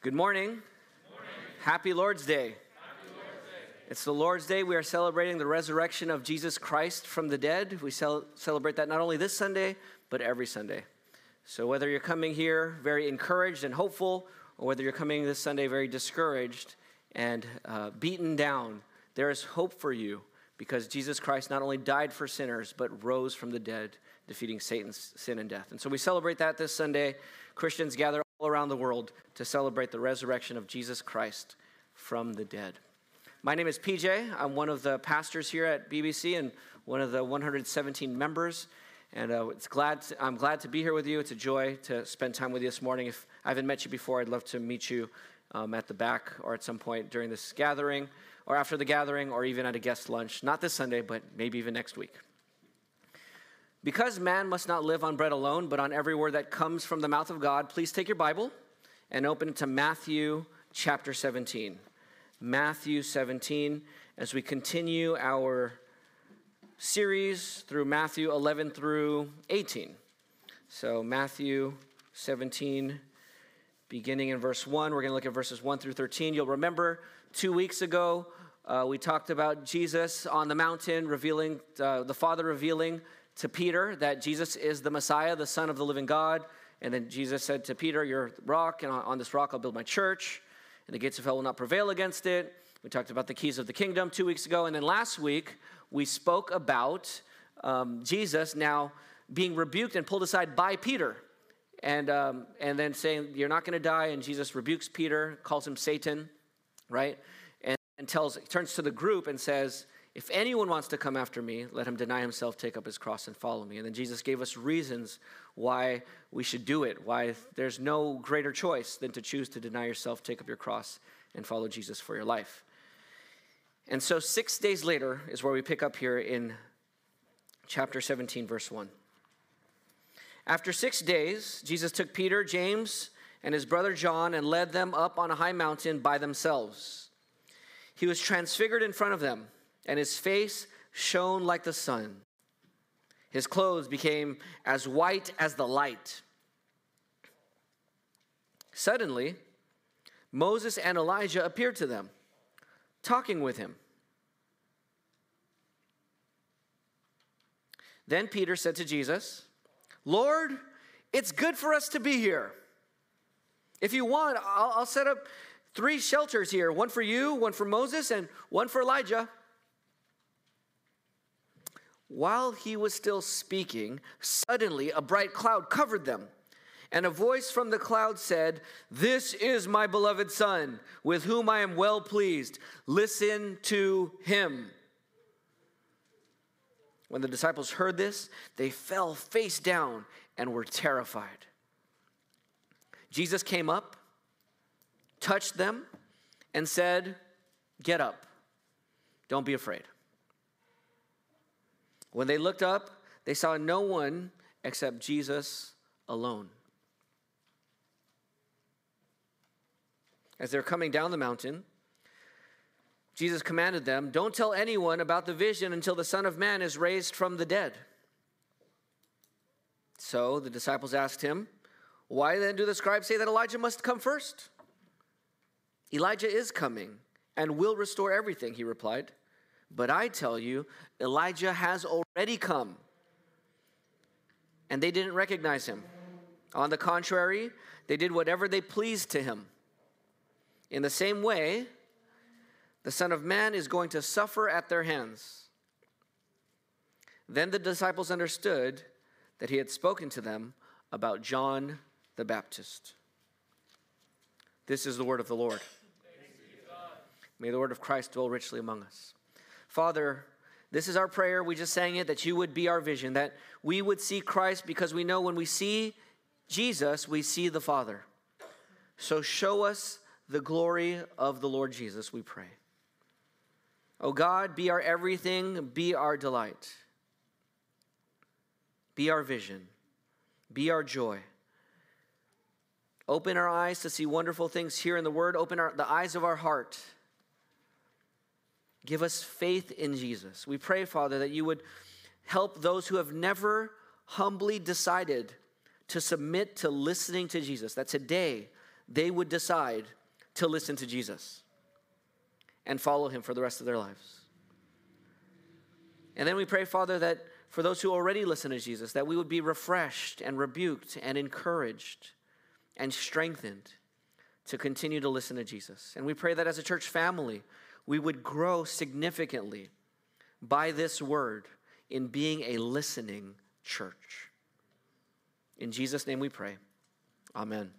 Good morning. Happy Lord's Day. It's the Lord's Day. We are celebrating the resurrection of Jesus Christ from the dead. We cel- celebrate that not only this Sunday, but every Sunday. So, whether you're coming here very encouraged and hopeful, or whether you're coming this Sunday very discouraged and uh, beaten down, there is hope for you because Jesus Christ not only died for sinners, but rose from the dead, defeating Satan's sin and death. And so we celebrate that this Sunday. Christians gather all around the world to celebrate the resurrection of Jesus Christ from the dead. My name is PJ. I'm one of the pastors here at BBC and one of the 117 members. And uh, it's glad to, I'm glad to be here with you. It's a joy to spend time with you this morning. If I haven't met you before, I'd love to meet you um, at the back or at some point during this gathering or after the gathering or even at a guest lunch. Not this Sunday, but maybe even next week. Because man must not live on bread alone, but on every word that comes from the mouth of God, please take your Bible and open it to Matthew chapter 17. Matthew 17, as we continue our series through Matthew 11 through 18. So, Matthew 17, beginning in verse 1, we're going to look at verses 1 through 13. You'll remember two weeks ago, uh, we talked about Jesus on the mountain, revealing, uh, the Father revealing to Peter that Jesus is the Messiah, the Son of the living God. And then Jesus said to Peter, You're rock, and on this rock I'll build my church, and the gates of hell will not prevail against it. We talked about the keys of the kingdom two weeks ago. And then last week, we spoke about um, Jesus now being rebuked and pulled aside by Peter. And, um, and then saying, You're not going to die. And Jesus rebukes Peter, calls him Satan, right? And, and tells, turns to the group and says, If anyone wants to come after me, let him deny himself, take up his cross, and follow me. And then Jesus gave us reasons why we should do it, why there's no greater choice than to choose to deny yourself, take up your cross, and follow Jesus for your life. And so, six days later is where we pick up here in chapter 17, verse 1. After six days, Jesus took Peter, James, and his brother John and led them up on a high mountain by themselves. He was transfigured in front of them, and his face shone like the sun. His clothes became as white as the light. Suddenly, Moses and Elijah appeared to them talking with him. Then Peter said to Jesus, Lord, it's good for us to be here. If you want, I'll, I'll, set up three shelters here one for you, one for Moses, and one for Elijah. While he was still speaking, suddenly a bright cloud covered them. And a voice from the cloud said, This is my beloved Son, with whom I am well pleased. Listen to him. When the disciples heard this, they fell face down and were terrified. Jesus came up, touched them, and said, Get up. Don't be afraid. When they looked up, they saw no one except Jesus alone. As they're coming down the mountain, Jesus commanded them, Don't tell anyone about the vision until the Son of Man is raised from the dead. So the disciples asked him, Why then do the scribes say that Elijah must come first? Elijah is coming and will restore everything, he replied. But I tell you, Elijah has already come. And they didn't recognize him. On the contrary, they did whatever they pleased to him. In the same way, the Son of Man is going to suffer at their hands. Then the disciples understood that he had spoken to them about John the Baptist. This is the word of the Lord. May the word of Christ dwell richly among us. Father, this is our prayer. We just sang it that you would be our vision, that we would see Christ because we know when we see Jesus, we see the Father. So show us the glory of the Lord Jesus, we pray. Oh God, be our everything, be our delight, be our vision, be our joy. Open our eyes to see wonderful things here in the Word. Open our, the eyes of our heart. Give us faith in Jesus. We pray, Father, that you would help those who have never humbly decided to submit to listening to Jesus, that today they would decide to listen to Jesus and follow him for the rest of their lives. And then we pray, Father, that for those who already listen to Jesus, that we would be refreshed and rebuked and encouraged and strengthened to continue to listen to Jesus. And we pray that as a church family, we would grow significantly by this word in being a listening church. In Jesus' name we pray. Amen.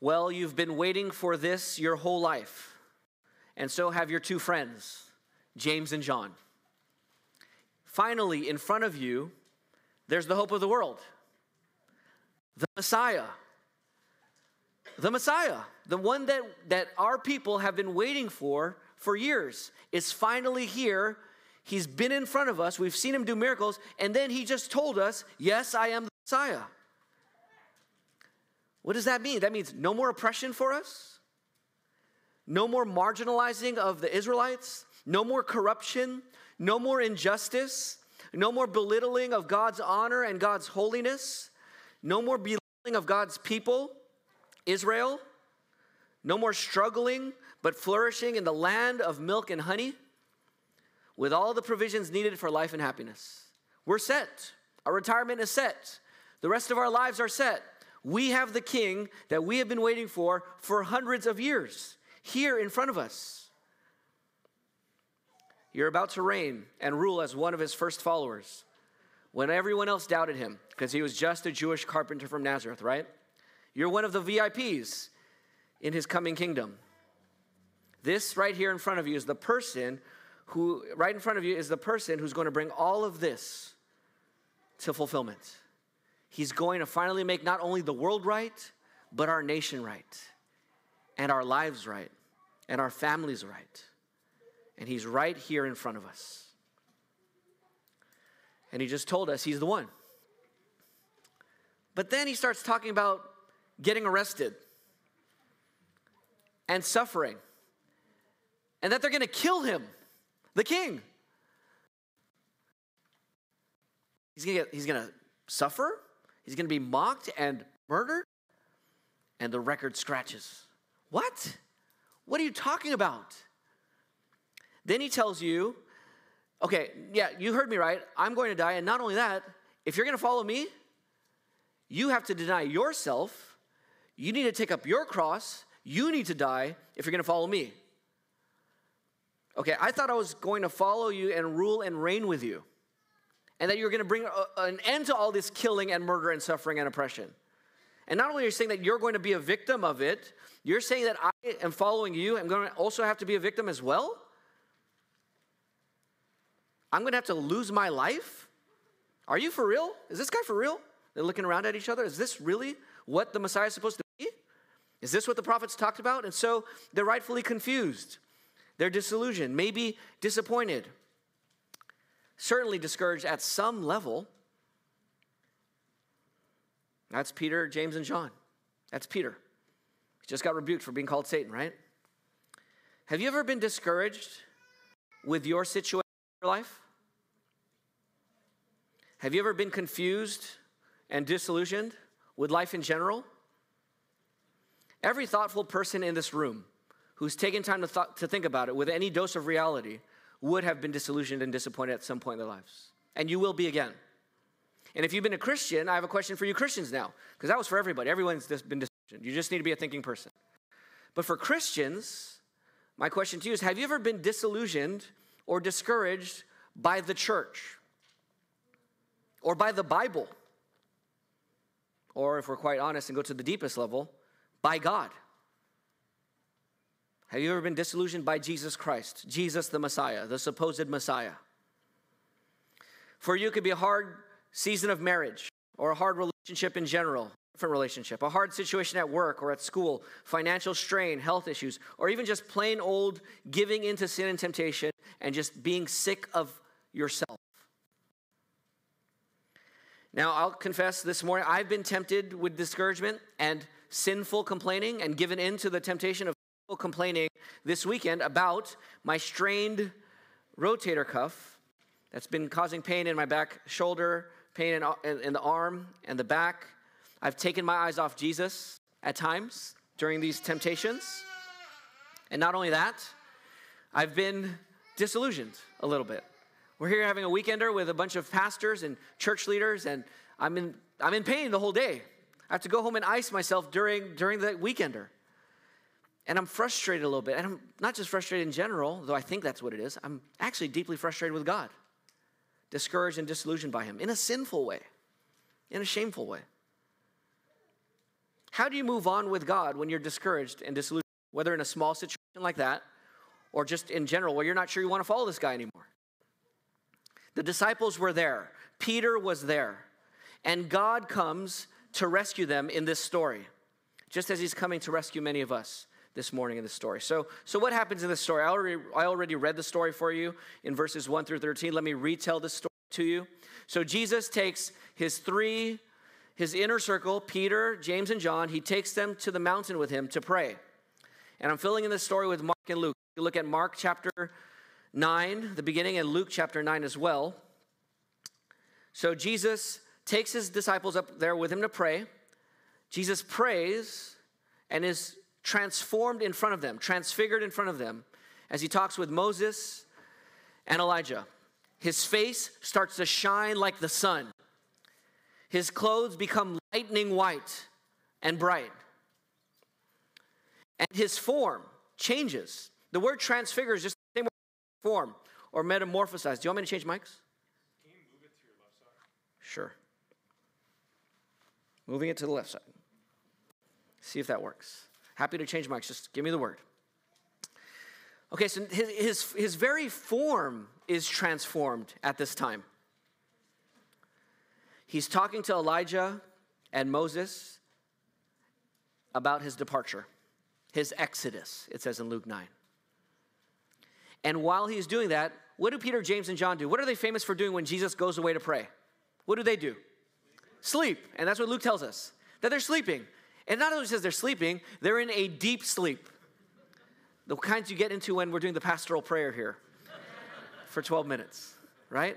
Well, you've been waiting for this your whole life, and so have your two friends, James and John. Finally, in front of you, there's the hope of the world, the Messiah. The Messiah, the one that, that our people have been waiting for for years, is finally here. He's been in front of us. We've seen him do miracles. And then he just told us, Yes, I am the Messiah. What does that mean? That means no more oppression for us, no more marginalizing of the Israelites, no more corruption, no more injustice, no more belittling of God's honor and God's holiness, no more belittling of God's people, Israel, no more struggling but flourishing in the land of milk and honey with all the provisions needed for life and happiness. We're set. Our retirement is set. The rest of our lives are set. We have the king that we have been waiting for for hundreds of years here in front of us. You're about to reign and rule as one of his first followers when everyone else doubted him because he was just a Jewish carpenter from Nazareth, right? You're one of the VIPs in his coming kingdom. This right here in front of you is the person who, right in front of you, is the person who's going to bring all of this to fulfillment. He's going to finally make not only the world right, but our nation right, and our lives right, and our families right. And He's right here in front of us. And He just told us He's the one. But then He starts talking about getting arrested and suffering, and that they're going to kill Him, the King. He's going he's to suffer He's going to be mocked and murdered, and the record scratches. What? What are you talking about? Then he tells you, okay, yeah, you heard me right. I'm going to die. And not only that, if you're going to follow me, you have to deny yourself. You need to take up your cross. You need to die if you're going to follow me. Okay, I thought I was going to follow you and rule and reign with you and that you're going to bring a, an end to all this killing and murder and suffering and oppression. And not only are you saying that you're going to be a victim of it, you're saying that I am following you. I'm going to also have to be a victim as well. I'm going to have to lose my life. Are you for real? Is this guy for real? They're looking around at each other. Is this really what the Messiah is supposed to? Is this what the prophets talked about? And so they're rightfully confused. They're disillusioned, maybe disappointed certainly discouraged at some level. That's Peter, James, and John. That's Peter. He just got rebuked for being called Satan, right? Have you ever been discouraged with your situation in your life? Have you ever been confused and disillusioned with life in general? Every thoughtful person in this room who's taken time to, th- to think about it with any dose of reality would have been disillusioned and disappointed at some point in their lives. And you will be again. And if you've been a Christian, I have a question for you Christians now, because that was for everybody. Everyone's been disillusioned. You just need to be a thinking person. But for Christians, my question to you is Have you ever been disillusioned or discouraged by the church or by the Bible? Or if we're quite honest and go to the deepest level, by God? Have you ever been disillusioned by Jesus Christ, Jesus the Messiah, the supposed Messiah? For you, it could be a hard season of marriage or a hard relationship in general, different relationship, a hard situation at work or at school, financial strain, health issues, or even just plain old giving into sin and temptation and just being sick of yourself. Now, I'll confess this morning, I've been tempted with discouragement and sinful complaining and given in to the temptation of complaining this weekend about my strained rotator cuff that's been causing pain in my back shoulder, pain in, in, the arm and the back. I've taken my eyes off Jesus at times during these temptations. And not only that, I've been disillusioned a little bit. We're here having a weekender with a bunch of pastors and church leaders, and I'm in, I'm in pain the whole day. I have to go home and ice myself during, during the weekender. And I'm frustrated a little bit. And I'm not just frustrated in general, though I think that's what it is. I'm actually deeply frustrated with God, discouraged and disillusioned by Him in a sinful way, in a shameful way. How do you move on with God when you're discouraged and disillusioned, whether in a small situation like that or just in general where you're not sure you want to follow this guy anymore? The disciples were there, Peter was there, and God comes to rescue them in this story, just as He's coming to rescue many of us this morning in the story. So, so what happens in this story? I already, I already read the story for you in verses 1 through 13. Let me retell the story to you. So Jesus takes his three his inner circle, Peter, James, and John, he takes them to the mountain with him to pray. And I'm filling in this story with Mark and Luke. You look at Mark chapter 9, the beginning, and Luke chapter 9 as well. So Jesus takes his disciples up there with him to pray. Jesus prays and is transformed in front of them, transfigured in front of them, as he talks with Moses and Elijah. His face starts to shine like the sun. His clothes become lightning white and bright. And his form changes. The word transfigure is just the same word form or metamorphosize. Do you want me to change mics? Can you move it to your left side? Sure. Moving it to the left side. See if that works. Happy to change mics. Just give me the word. Okay, so his, his, his very form is transformed at this time. He's talking to Elijah and Moses about his departure, his exodus, it says in Luke 9. And while he's doing that, what do Peter, James, and John do? What are they famous for doing when Jesus goes away to pray? What do they do? Sleep. And that's what Luke tells us that they're sleeping. And not only says they're sleeping, they're in a deep sleep. The kinds you get into when we're doing the pastoral prayer here for 12 minutes, right?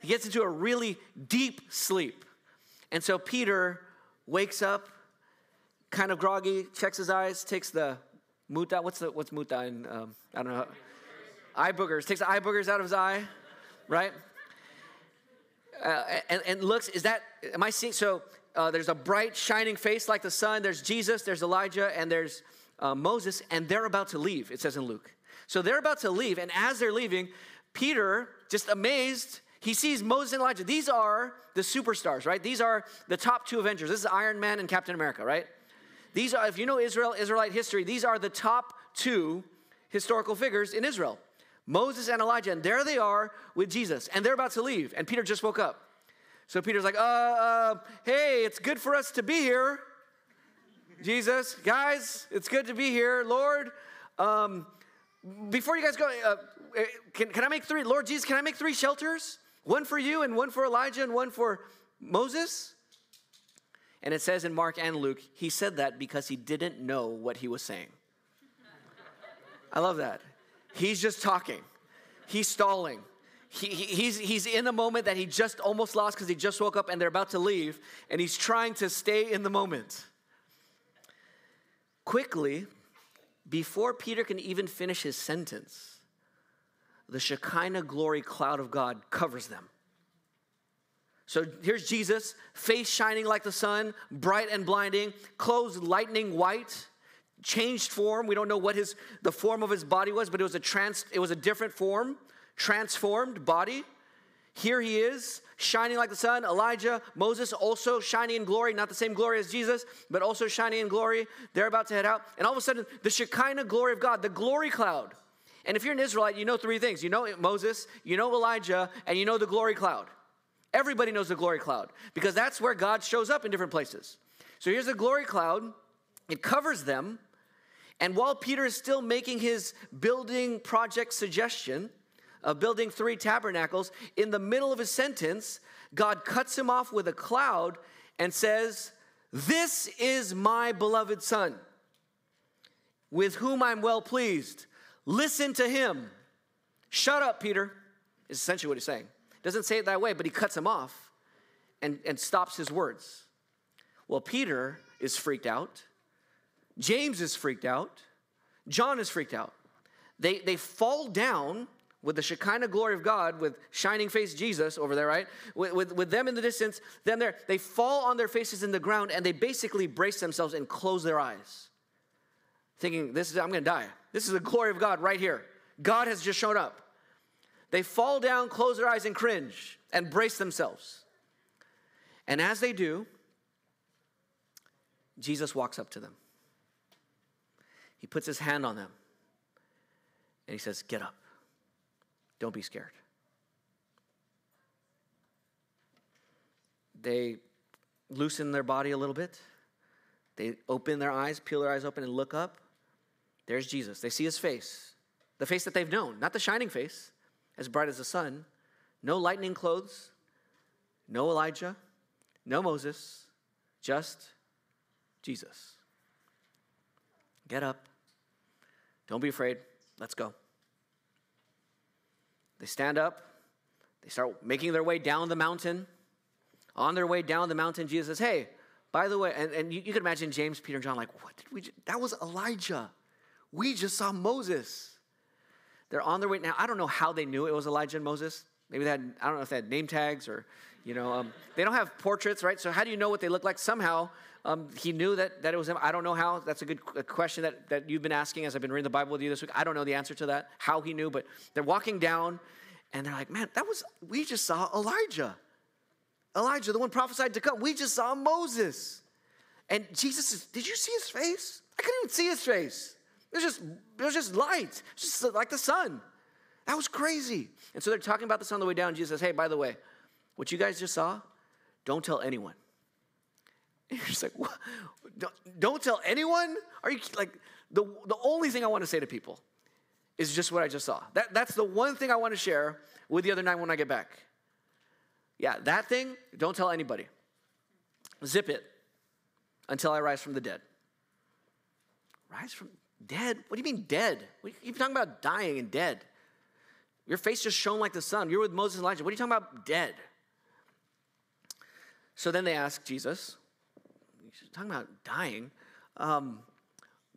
He gets into a really deep sleep. And so Peter wakes up, kind of groggy, checks his eyes, takes the muta. What's the what's muta in um, I don't know. Eye boogers. Takes the eye boogers out of his eye, right? Uh, and, and looks. Is that? Am I seeing? So uh, there's a bright, shining face like the sun. There's Jesus. There's Elijah, and there's uh, Moses, and they're about to leave. It says in Luke. So they're about to leave, and as they're leaving, Peter, just amazed, he sees Moses and Elijah. These are the superstars, right? These are the top two Avengers. This is Iron Man and Captain America, right? These are, if you know Israel, Israelite history, these are the top two historical figures in Israel Moses and Elijah. And there they are with Jesus. And they're about to leave. And Peter just woke up. So Peter's like, uh, uh hey, it's good for us to be here. Jesus, guys, it's good to be here. Lord, um, before you guys go, uh, can, can I make three? Lord Jesus, can I make three shelters? One for you, and one for Elijah, and one for Moses? And it says in Mark and Luke, he said that because he didn't know what he was saying. I love that. He's just talking, he's stalling. He, he's, he's in a moment that he just almost lost because he just woke up and they're about to leave, and he's trying to stay in the moment. Quickly, before Peter can even finish his sentence, the Shekinah glory cloud of God covers them. So here's Jesus, face shining like the sun, bright and blinding, clothes lightning white, changed form. We don't know what his the form of his body was, but it was a trans it was a different form, transformed body. Here he is, shining like the sun. Elijah, Moses also shining in glory, not the same glory as Jesus, but also shining in glory. They're about to head out. And all of a sudden, the Shekinah glory of God, the glory cloud, and if you're an Israelite, you know three things you know Moses, you know Elijah, and you know the glory cloud. Everybody knows the glory cloud because that's where God shows up in different places. So here's the glory cloud, it covers them. And while Peter is still making his building project suggestion of building three tabernacles, in the middle of his sentence, God cuts him off with a cloud and says, This is my beloved son, with whom I'm well pleased. Listen to him. Shut up, Peter, is essentially what he's saying. Doesn't say it that way, but he cuts him off and, and stops his words. Well, Peter is freaked out. James is freaked out. John is freaked out. They, they fall down with the Shekinah glory of God, with shining face Jesus over there, right? With, with, with them in the distance, then they they fall on their faces in the ground and they basically brace themselves and close their eyes, thinking, "This is I'm to die. This is the glory of God right here. God has just shown up." They fall down, close their eyes, and cringe and brace themselves. And as they do, Jesus walks up to them. He puts his hand on them and he says, Get up. Don't be scared. They loosen their body a little bit. They open their eyes, peel their eyes open, and look up. There's Jesus. They see his face, the face that they've known, not the shining face, as bright as the sun. No lightning clothes, no Elijah, no Moses, just Jesus. Get up. Don't be afraid. Let's go. They stand up. They start making their way down the mountain. On their way down the mountain, Jesus says, Hey, by the way, and, and you, you can imagine James, Peter, and John like, What did we? That was Elijah. We just saw Moses. They're on their way now. I don't know how they knew it was Elijah and Moses. Maybe they had, I don't know if they had name tags or, you know, um, they don't have portraits, right? So how do you know what they look like? Somehow um, he knew that, that it was him. I don't know how. That's a good question that, that you've been asking as I've been reading the Bible with you this week. I don't know the answer to that, how he knew, but they're walking down and they're like, man, that was, we just saw Elijah. Elijah, the one prophesied to come. We just saw Moses. And Jesus says, did you see his face? I couldn't even see his face. It was just, it was just light, just like the sun. That was crazy. And so they're talking about this on the way down. Jesus says, hey, by the way, what you guys just saw, don't tell anyone. you're just like, what? Don't, don't tell anyone? Are you like, the, the only thing I want to say to people is just what I just saw. That, that's the one thing I want to share with the other nine when I get back. Yeah, that thing, don't tell anybody. Zip it until I rise from the dead. Rise from dead? What do you mean dead? You talking about dying and dead? Your face just shone like the sun. You're with Moses and Elijah. What are you talking about dead? So then they ask Jesus, talking about dying. Um,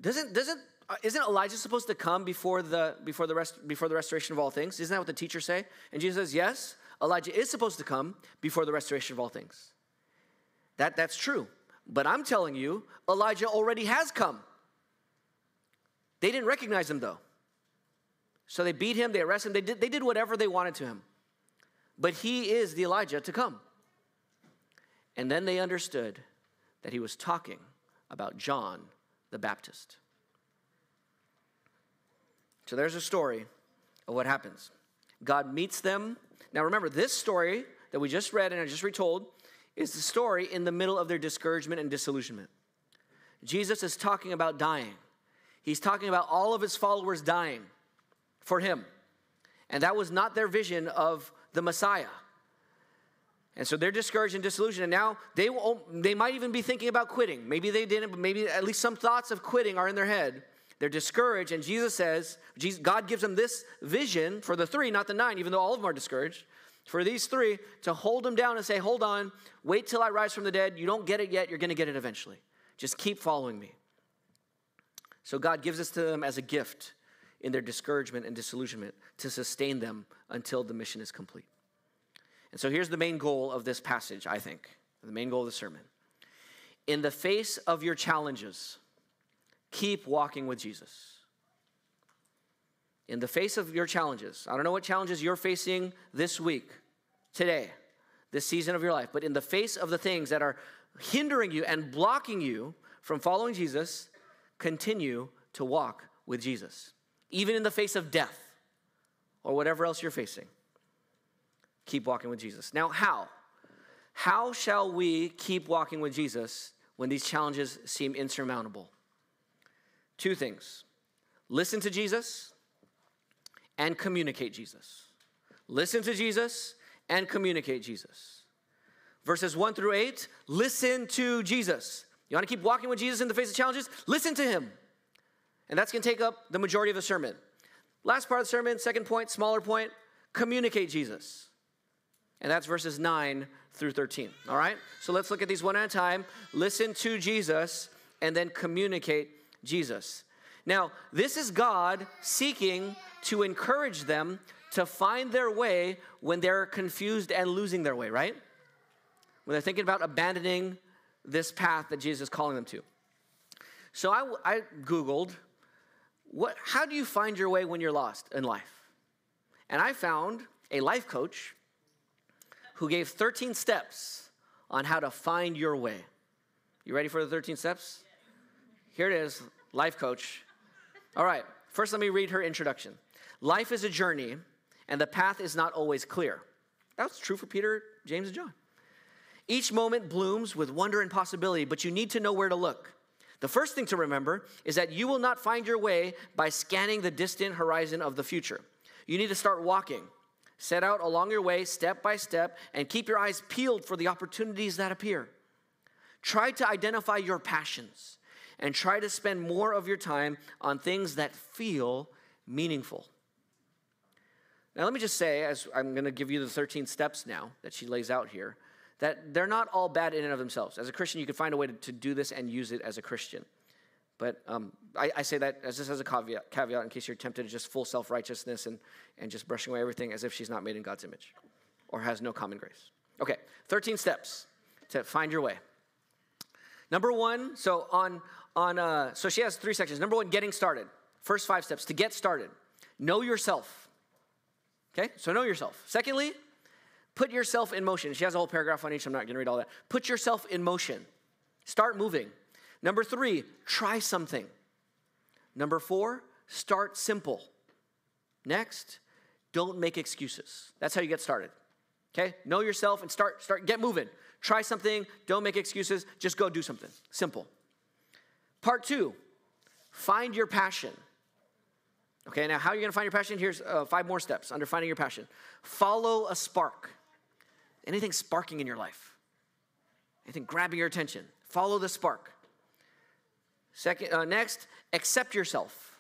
doesn't doesn't uh, isn't Elijah supposed to come before the before the rest before the restoration of all things? Isn't that what the teachers say? And Jesus says, yes, Elijah is supposed to come before the restoration of all things. That that's true. But I'm telling you, Elijah already has come. They didn't recognize him though. So they beat him, they arrested him, they did, they did whatever they wanted to him. But he is the Elijah to come. And then they understood that he was talking about John the Baptist. So there's a story of what happens. God meets them. Now remember, this story that we just read and I just retold is the story in the middle of their discouragement and disillusionment. Jesus is talking about dying. He's talking about all of his followers dying for him. And that was not their vision of the Messiah. And so they're discouraged and disillusioned. And now they, will, they might even be thinking about quitting. Maybe they didn't, but maybe at least some thoughts of quitting are in their head. They're discouraged. And Jesus says, Jesus, God gives them this vision for the three, not the nine, even though all of them are discouraged. For these three to hold them down and say, Hold on, wait till I rise from the dead. You don't get it yet, you're going to get it eventually. Just keep following me. So God gives this to them as a gift in their discouragement and disillusionment to sustain them until the mission is complete. And so here's the main goal of this passage, I think, the main goal of the sermon. In the face of your challenges, keep walking with Jesus. In the face of your challenges, I don't know what challenges you're facing this week, today, this season of your life, but in the face of the things that are hindering you and blocking you from following Jesus, continue to walk with Jesus, even in the face of death or whatever else you're facing keep walking with Jesus. Now, how? How shall we keep walking with Jesus when these challenges seem insurmountable? Two things listen to Jesus and communicate Jesus. Listen to Jesus and communicate Jesus. Verses 1 through 8, listen to Jesus. You want to keep walking with Jesus in the face of challenges? Listen to him. And that's going to take up the majority of the sermon. Last part of the sermon, second point, smaller point, communicate Jesus and that's verses 9 through 13. All right? So let's look at these one at a time. Listen to Jesus and then communicate Jesus. Now, this is God seeking to encourage them to find their way when they're confused and losing their way, right? When they're thinking about abandoning this path that Jesus is calling them to. So I, I Googled, what, how do you find your way when you're lost in life? And I found a life coach who gave 13 steps on how to find your way. You ready for the 13 steps? Here it is, life coach. All right, first let me read her introduction. Life is a journey, and the path is not always clear. That's true for Peter, James, and John. Each moment blooms with wonder and possibility, but you need to know where to look. The first thing to remember is that you will not find your way by scanning the distant horizon of the future. You need to start walking. Set out along your way step by step and keep your eyes peeled for the opportunities that appear. Try to identify your passions and try to spend more of your time on things that feel meaningful. Now, let me just say, as I'm going to give you the 13 steps now that she lays out here, that they're not all bad in and of themselves. As a Christian, you can find a way to, to do this and use it as a Christian. But um, I, I, say that as just as a caveat, caveat in case you're tempted to just full self righteousness and, and just brushing away everything as if she's not made in God's image or has no common grace. Okay, 13 steps to find your way. Number one, so on, on uh, so she has three sections. Number one, getting started. First five steps to get started. Know yourself. Okay, so know yourself. Secondly, put yourself in motion. She has a whole paragraph on each. I'm not going to read all that. Put yourself in motion. Start moving. Number three, try something. Number four, start simple. Next, don't make excuses. That's how you get started. Okay? Know yourself and start, start, get moving. Try something, don't make excuses, just go do something. Simple. Part two, find your passion. Okay, now how are you gonna find your passion? Here's uh, five more steps under finding your passion. Follow a spark. Anything sparking in your life, anything grabbing your attention, follow the spark. Second, uh, next, accept yourself.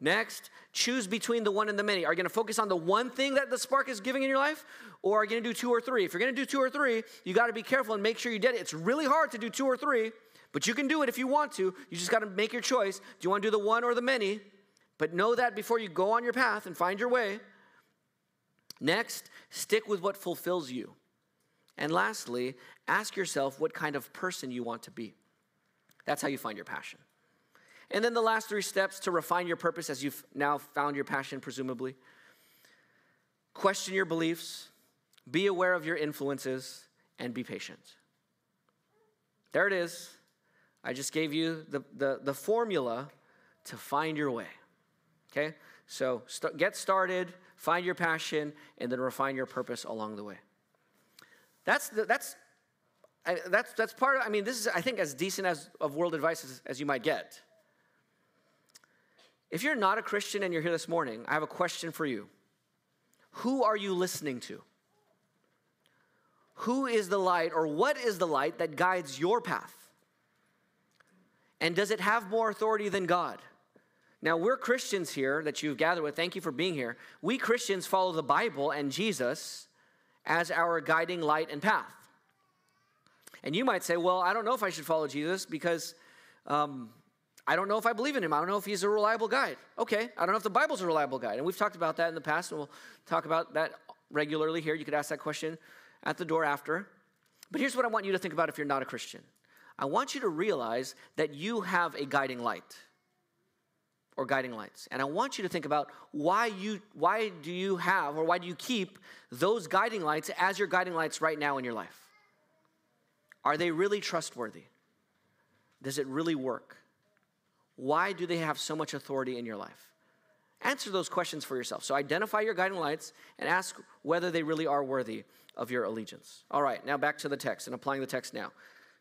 Next, choose between the one and the many. Are you going to focus on the one thing that the spark is giving in your life, or are you going to do two or three? If you're going to do two or three, you got to be careful and make sure you did it. It's really hard to do two or three, but you can do it if you want to. You just got to make your choice. Do you want to do the one or the many? But know that before you go on your path and find your way. Next, stick with what fulfills you. And lastly, ask yourself what kind of person you want to be. That's how you find your passion. And then the last three steps to refine your purpose as you've now found your passion, presumably. Question your beliefs, be aware of your influences, and be patient. There it is. I just gave you the, the, the formula to find your way. Okay? So st- get started, find your passion, and then refine your purpose along the way. That's, the, that's I, that's, that's part of, I mean, this is, I think, as decent as, of world advice as, as you might get. If you're not a Christian and you're here this morning, I have a question for you. Who are you listening to? Who is the light, or what is the light that guides your path? And does it have more authority than God? Now, we're Christians here that you've gathered with. Thank you for being here. We Christians follow the Bible and Jesus as our guiding light and path. And you might say, well, I don't know if I should follow Jesus because um, I don't know if I believe in him. I don't know if he's a reliable guide. Okay, I don't know if the Bible's a reliable guide. And we've talked about that in the past, and we'll talk about that regularly here. You could ask that question at the door after. But here's what I want you to think about if you're not a Christian I want you to realize that you have a guiding light or guiding lights. And I want you to think about why you why do you have or why do you keep those guiding lights as your guiding lights right now in your life? Are they really trustworthy? Does it really work? Why do they have so much authority in your life? Answer those questions for yourself. So identify your guiding lights and ask whether they really are worthy of your allegiance. All right, now back to the text and applying the text now,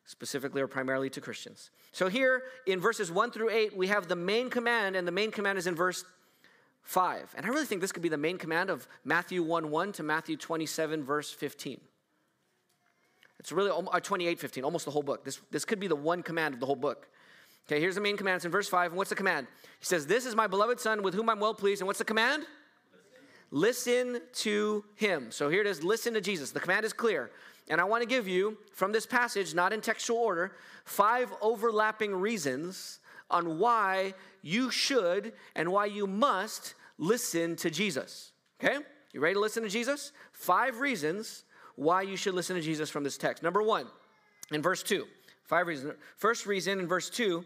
specifically or primarily to Christians. So here in verses 1 through 8, we have the main command, and the main command is in verse 5. And I really think this could be the main command of Matthew 1 1 to Matthew 27, verse 15. It's really uh, 28, 15, almost the whole book. This, this could be the one command of the whole book. Okay, here's the main command. It's in verse 5. And what's the command? He says, This is my beloved Son with whom I'm well pleased. And what's the command? listen to him. So here it is listen to Jesus. The command is clear. And I want to give you, from this passage, not in textual order, five overlapping reasons on why you should and why you must listen to Jesus. Okay? You ready to listen to Jesus? Five reasons why you should listen to Jesus from this text. Number one, in verse two, five reasons. First reason in verse two,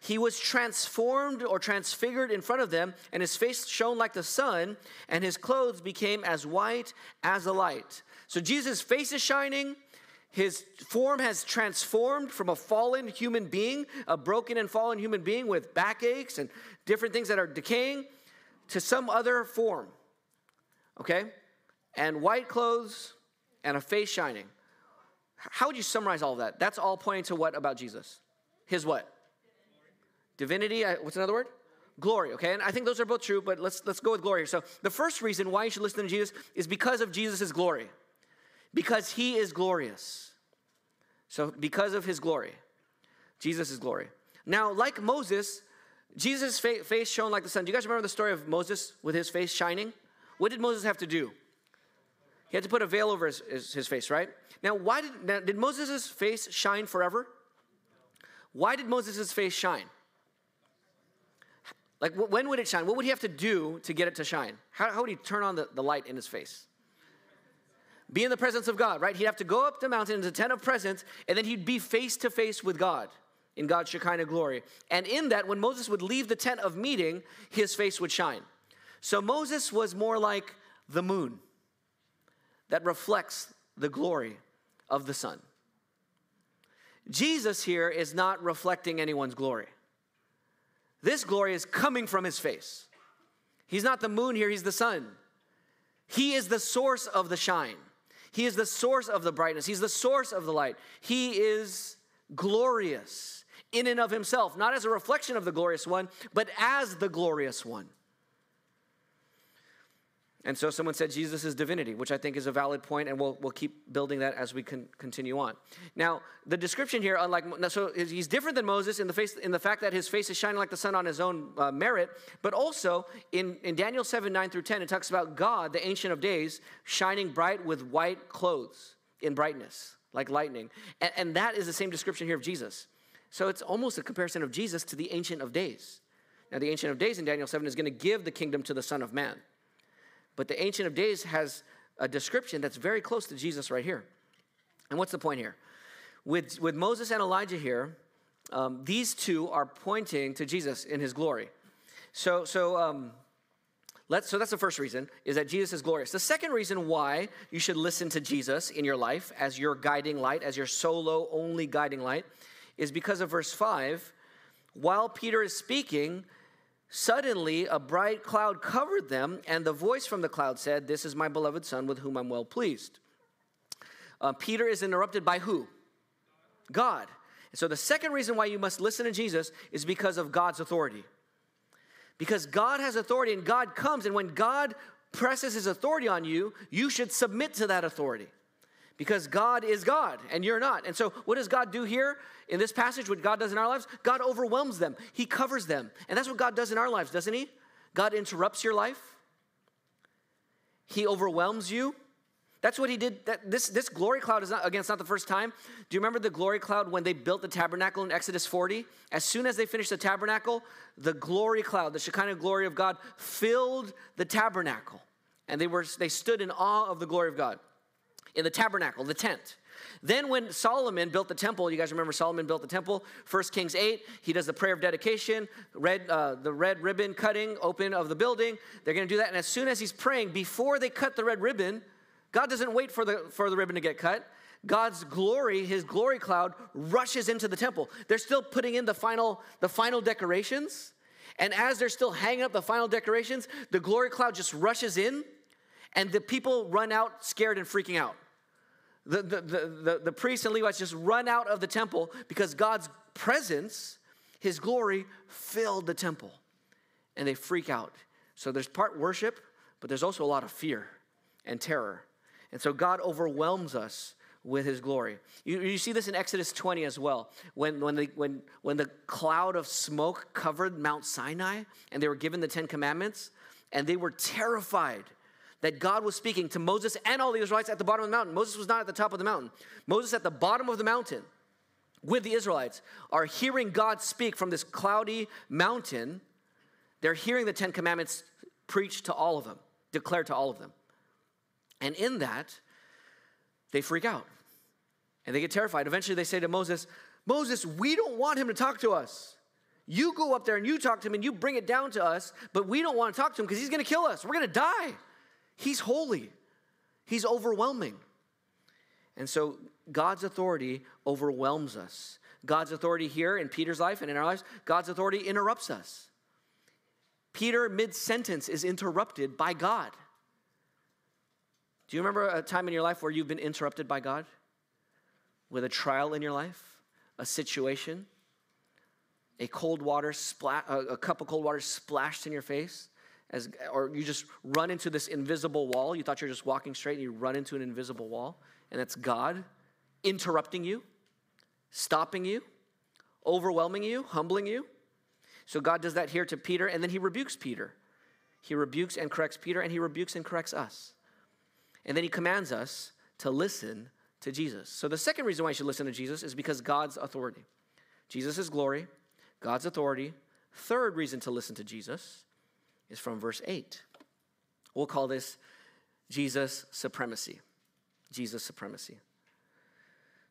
he was transformed or transfigured in front of them, and his face shone like the sun, and his clothes became as white as the light. So Jesus' face is shining. His form has transformed from a fallen human being, a broken and fallen human being with backaches and different things that are decaying, to some other form. Okay? And white clothes and a face shining. How would you summarize all of that? That's all pointing to what about Jesus? His what? Divinity. What's another word? Glory. Okay, and I think those are both true, but let's let's go with glory. So the first reason why you should listen to Jesus is because of Jesus' glory, because He is glorious. So because of His glory, Jesus' glory. Now, like Moses, Jesus' face shone like the sun. Do you guys remember the story of Moses with his face shining? What did Moses have to do? He had to put a veil over his, his, his face, right? Now, why did, now, did Moses' face shine forever? Why did Moses' face shine? Like, when would it shine? What would he have to do to get it to shine? How, how would he turn on the, the light in his face? Be in the presence of God, right? He'd have to go up the mountain into the tent of presence, and then he'd be face to face with God in God's Shekinah glory. And in that, when Moses would leave the tent of meeting, his face would shine. So Moses was more like the moon that reflects the glory of the sun. Jesus here is not reflecting anyone's glory. This glory is coming from his face. He's not the moon here, he's the sun. He is the source of the shine. He is the source of the brightness. He's the source of the light. He is glorious in and of himself, not as a reflection of the glorious one, but as the glorious one. And so someone said Jesus is divinity, which I think is a valid point, and we'll, we'll keep building that as we can continue on. Now, the description here, unlike so he's different than Moses in the face in the fact that his face is shining like the sun on his own uh, merit, but also in, in Daniel 7, 9 through 10, it talks about God, the ancient of days, shining bright with white clothes in brightness, like lightning. And, and that is the same description here of Jesus. So it's almost a comparison of Jesus to the ancient of days. Now, the ancient of days in Daniel 7 is going to give the kingdom to the Son of Man. But the Ancient of Days has a description that's very close to Jesus right here. And what's the point here? With, with Moses and Elijah here, um, these two are pointing to Jesus in his glory. So, so, um, let's, so that's the first reason, is that Jesus is glorious. The second reason why you should listen to Jesus in your life as your guiding light, as your solo only guiding light, is because of verse 5. While Peter is speaking, Suddenly, a bright cloud covered them, and the voice from the cloud said, This is my beloved Son with whom I'm well pleased. Uh, Peter is interrupted by who? God. And so, the second reason why you must listen to Jesus is because of God's authority. Because God has authority, and God comes, and when God presses his authority on you, you should submit to that authority because God is God and you're not. And so, what does God do here in this passage? What God does in our lives? God overwhelms them, He covers them. And that's what God does in our lives, doesn't He? God interrupts your life, He overwhelms you. That's what he did. That, this, this glory cloud is not, again, it's not the first time. Do you remember the glory cloud when they built the tabernacle in Exodus 40? As soon as they finished the tabernacle, the glory cloud, the Shekinah glory of God, filled the tabernacle. And they, were, they stood in awe of the glory of God in the tabernacle, the tent. Then, when Solomon built the temple, you guys remember Solomon built the temple, 1 Kings 8, he does the prayer of dedication, red, uh, the red ribbon cutting open of the building. They're going to do that. And as soon as he's praying, before they cut the red ribbon, God doesn't wait for the, for the ribbon to get cut. God's glory, his glory cloud, rushes into the temple. They're still putting in the final, the final decorations. And as they're still hanging up the final decorations, the glory cloud just rushes in and the people run out scared and freaking out. The, the, the, the, priests and Levites just run out of the temple because God's presence, his glory, filled the temple. And they freak out. So there's part worship, but there's also a lot of fear and terror. And so God overwhelms us with his glory. You, you see this in Exodus 20 as well. When, when, the, when, when the cloud of smoke covered Mount Sinai and they were given the Ten Commandments, and they were terrified that God was speaking to Moses and all the Israelites at the bottom of the mountain. Moses was not at the top of the mountain. Moses at the bottom of the mountain with the Israelites are hearing God speak from this cloudy mountain. They're hearing the Ten Commandments preached to all of them, declared to all of them. And in that, they freak out and they get terrified. Eventually, they say to Moses, Moses, we don't want him to talk to us. You go up there and you talk to him and you bring it down to us, but we don't want to talk to him because he's going to kill us. We're going to die. He's holy, he's overwhelming. And so God's authority overwhelms us. God's authority here in Peter's life and in our lives, God's authority interrupts us. Peter, mid sentence, is interrupted by God. Do you remember a time in your life where you've been interrupted by God? With a trial in your life, a situation, a cold water a cup of cold water splashed in your face, as, or you just run into this invisible wall. You thought you're just walking straight and you run into an invisible wall, and that's God interrupting you, stopping you, overwhelming you, humbling you. So God does that here to Peter, and then he rebukes Peter. He rebukes and corrects Peter, and he rebukes and corrects us. And then he commands us to listen to Jesus. So the second reason why you should listen to Jesus is because God's authority. Jesus' glory, God's authority. Third reason to listen to Jesus is from verse 8. We'll call this Jesus supremacy. Jesus supremacy.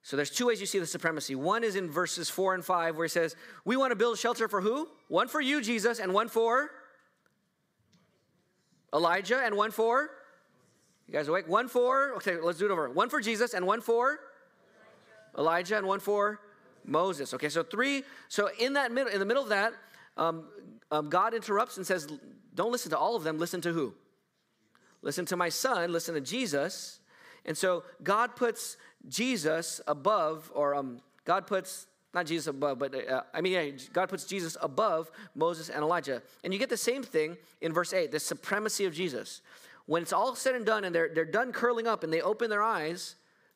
So there's two ways you see the supremacy. One is in verses 4 and 5 where he says, "We want to build shelter for who? One for you, Jesus, and one for Elijah and one for You guys awake? One for Okay, let's do it over. One for Jesus and one for Elijah, Elijah and one for Moses. Okay, so three. So in that middle, in the middle of that, um, um, God interrupts and says, don't listen to all of them, listen to who? Listen to my son, listen to Jesus. And so God puts Jesus above, or um, God puts, not Jesus above, but uh, I mean, yeah, God puts Jesus above Moses and Elijah. And you get the same thing in verse 8 the supremacy of Jesus. When it's all said and done and they're, they're done curling up and they open their eyes,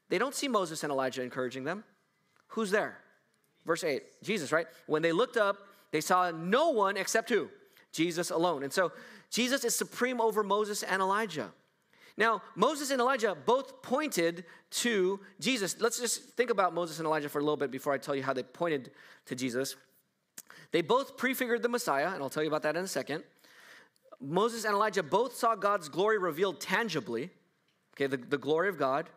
they don't see Moses and Elijah encouraging them. Who's there? Verse 8, Jesus, right? When they looked up, they saw no one except who? Jesus alone. And so Jesus is supreme over Moses and Elijah. Now, Moses and Elijah both pointed to Jesus. Let's just think about Moses and Elijah for a little bit before I tell you how they pointed to Jesus. They both prefigured the Messiah, and I'll tell you about that in a second. Moses and Elijah both saw God's glory revealed tangibly, okay, the, the glory of God.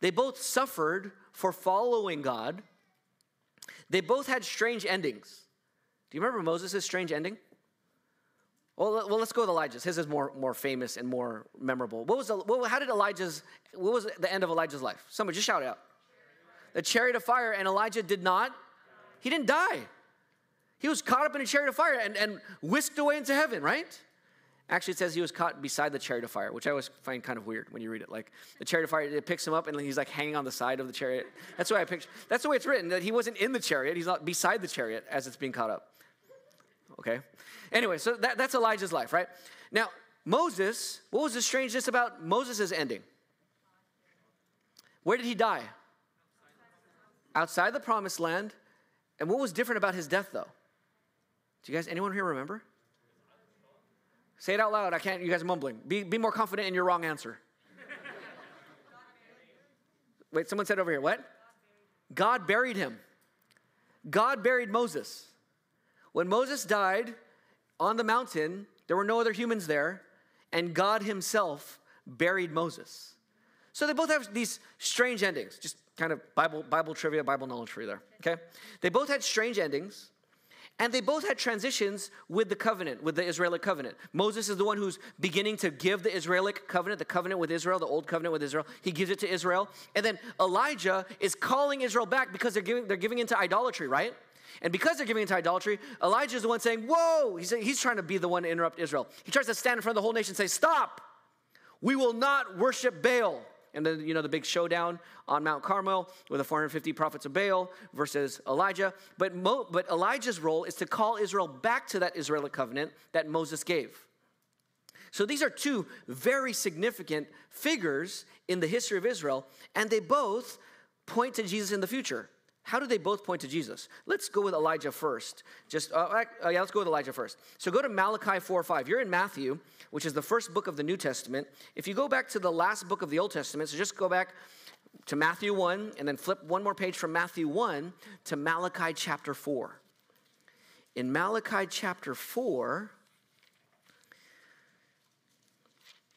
They both suffered for following God. They both had strange endings. Do you remember Moses' strange ending? Well, well, let's go with Elijah's. His is more, more famous and more memorable. What was the, what, how did Elijah's, what was the end of Elijah's life? Somebody just shout out. The chariot of fire, and Elijah did not, he didn't die. He was caught up in a chariot of fire and, and whisked away into heaven, right? Actually, it says he was caught beside the chariot of fire, which I always find kind of weird when you read it. Like the chariot of fire, it picks him up and he's like hanging on the side of the chariot. That's the way I picture. That's the way it's written. That he wasn't in the chariot; he's not beside the chariot as it's being caught up. Okay. Anyway, so that, that's Elijah's life, right? Now, Moses, what was the strangeness about Moses' ending? Where did he die? Outside the promised land. And what was different about his death, though? Do you guys, anyone here remember? Say it out loud. I can't, you guys mumbling. Be, be more confident in your wrong answer. Wait, someone said over here, what? God buried him. God buried Moses. When Moses died, on the mountain, there were no other humans there, and God Himself buried Moses. So they both have these strange endings, just kind of Bible, Bible trivia, Bible knowledge for you there, okay? They both had strange endings, and they both had transitions with the covenant, with the Israelic covenant. Moses is the one who's beginning to give the Israelic covenant, the covenant with Israel, the old covenant with Israel. He gives it to Israel. And then Elijah is calling Israel back because they're giving, they're giving into idolatry, right? And because they're giving into idolatry, Elijah is the one saying, Whoa! He's, he's trying to be the one to interrupt Israel. He tries to stand in front of the whole nation and say, Stop! We will not worship Baal. And then, you know, the big showdown on Mount Carmel with the 450 prophets of Baal versus Elijah. But, Mo, but Elijah's role is to call Israel back to that Israelite covenant that Moses gave. So these are two very significant figures in the history of Israel, and they both point to Jesus in the future. How do they both point to Jesus? Let's go with Elijah first. Just uh, uh, yeah, let's go with Elijah first. So go to Malachi 4 5. You're in Matthew, which is the first book of the New Testament. If you go back to the last book of the Old Testament, so just go back to Matthew 1 and then flip one more page from Matthew 1 to Malachi chapter 4. In Malachi chapter 4,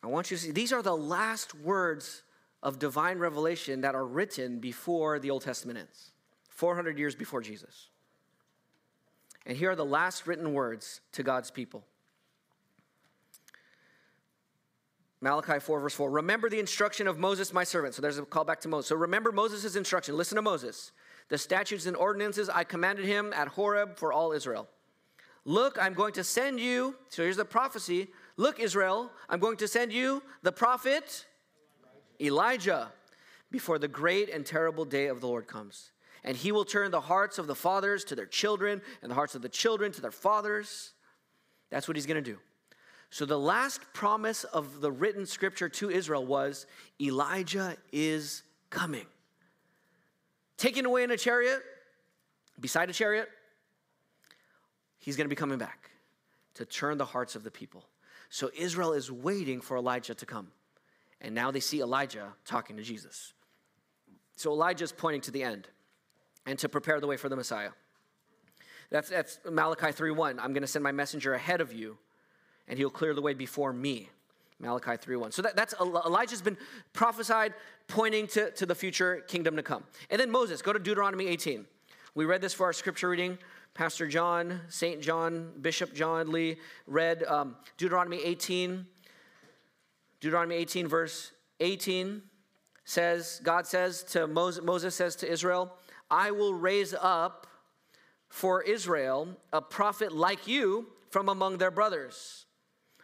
I want you to see these are the last words of divine revelation that are written before the Old Testament ends. 400 years before Jesus. And here are the last written words to God's people. Malachi 4, verse 4. Remember the instruction of Moses, my servant. So there's a call back to Moses. So remember Moses' instruction. Listen to Moses. The statutes and ordinances I commanded him at Horeb for all Israel. Look, I'm going to send you. So here's the prophecy. Look, Israel, I'm going to send you the prophet Elijah before the great and terrible day of the Lord comes and he will turn the hearts of the fathers to their children and the hearts of the children to their fathers. That's what he's going to do. So, the last promise of the written scripture to Israel was Elijah is coming. Taken away in a chariot, beside a chariot, he's going to be coming back to turn the hearts of the people. So, Israel is waiting for Elijah to come. And now they see Elijah talking to Jesus. So, Elijah is pointing to the end and to prepare the way for the Messiah. That's, that's Malachi 3.1. I'm going to send my messenger ahead of you, and he'll clear the way before me. Malachi 3.1. So that, that's Elijah's been prophesied pointing to, to the future kingdom to come. And then Moses, go to Deuteronomy 18. We read this for our scripture reading. Pastor John, St. John, Bishop John Lee read um, Deuteronomy 18. Deuteronomy 18, verse 18 says, God says to Moses, Moses says to Israel, I will raise up for Israel a prophet like you from among their brothers.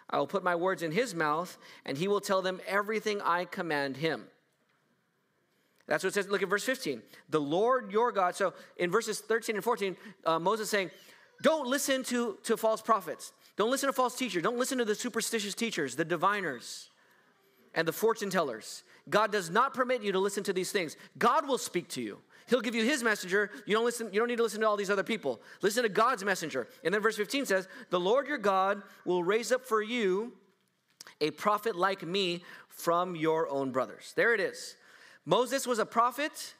I will put my words in his mouth, and he will tell them everything I command him. That's what it says. Look at verse 15. The Lord your God. So in verses 13 and 14, uh, Moses saying, Don't listen to, to false prophets. Don't listen to false teachers. Don't listen to the superstitious teachers, the diviners, and the fortune tellers. God does not permit you to listen to these things. God will speak to you. He'll give you his messenger. You don't listen, you don't need to listen to all these other people. Listen to God's messenger. And then verse 15 says, The Lord your God will raise up for you a prophet like me from your own brothers. There it is. Moses was a prophet,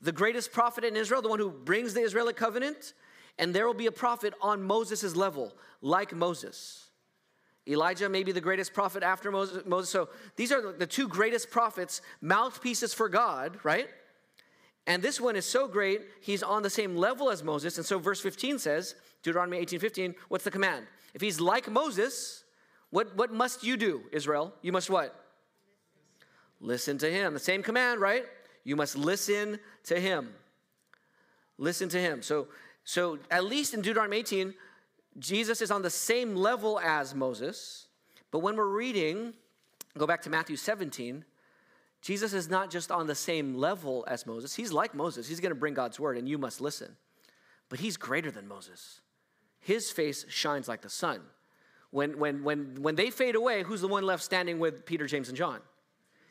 the greatest prophet in Israel, the one who brings the Israelite covenant, and there will be a prophet on Moses' level, like Moses. Elijah may be the greatest prophet after Moses. So these are the two greatest prophets, mouthpieces for God, right? And this one is so great, he's on the same level as Moses. And so verse 15 says, Deuteronomy 18 15, what's the command? If he's like Moses, what, what must you do, Israel? You must what? Listen to him. The same command, right? You must listen to him. Listen to him. So, so at least in Deuteronomy 18, Jesus is on the same level as Moses. But when we're reading, go back to Matthew 17, Jesus is not just on the same level as Moses. He's like Moses. He's going to bring God's word, and you must listen. But he's greater than Moses. His face shines like the sun. When, when, when, when they fade away, who's the one left standing with Peter, James, and John?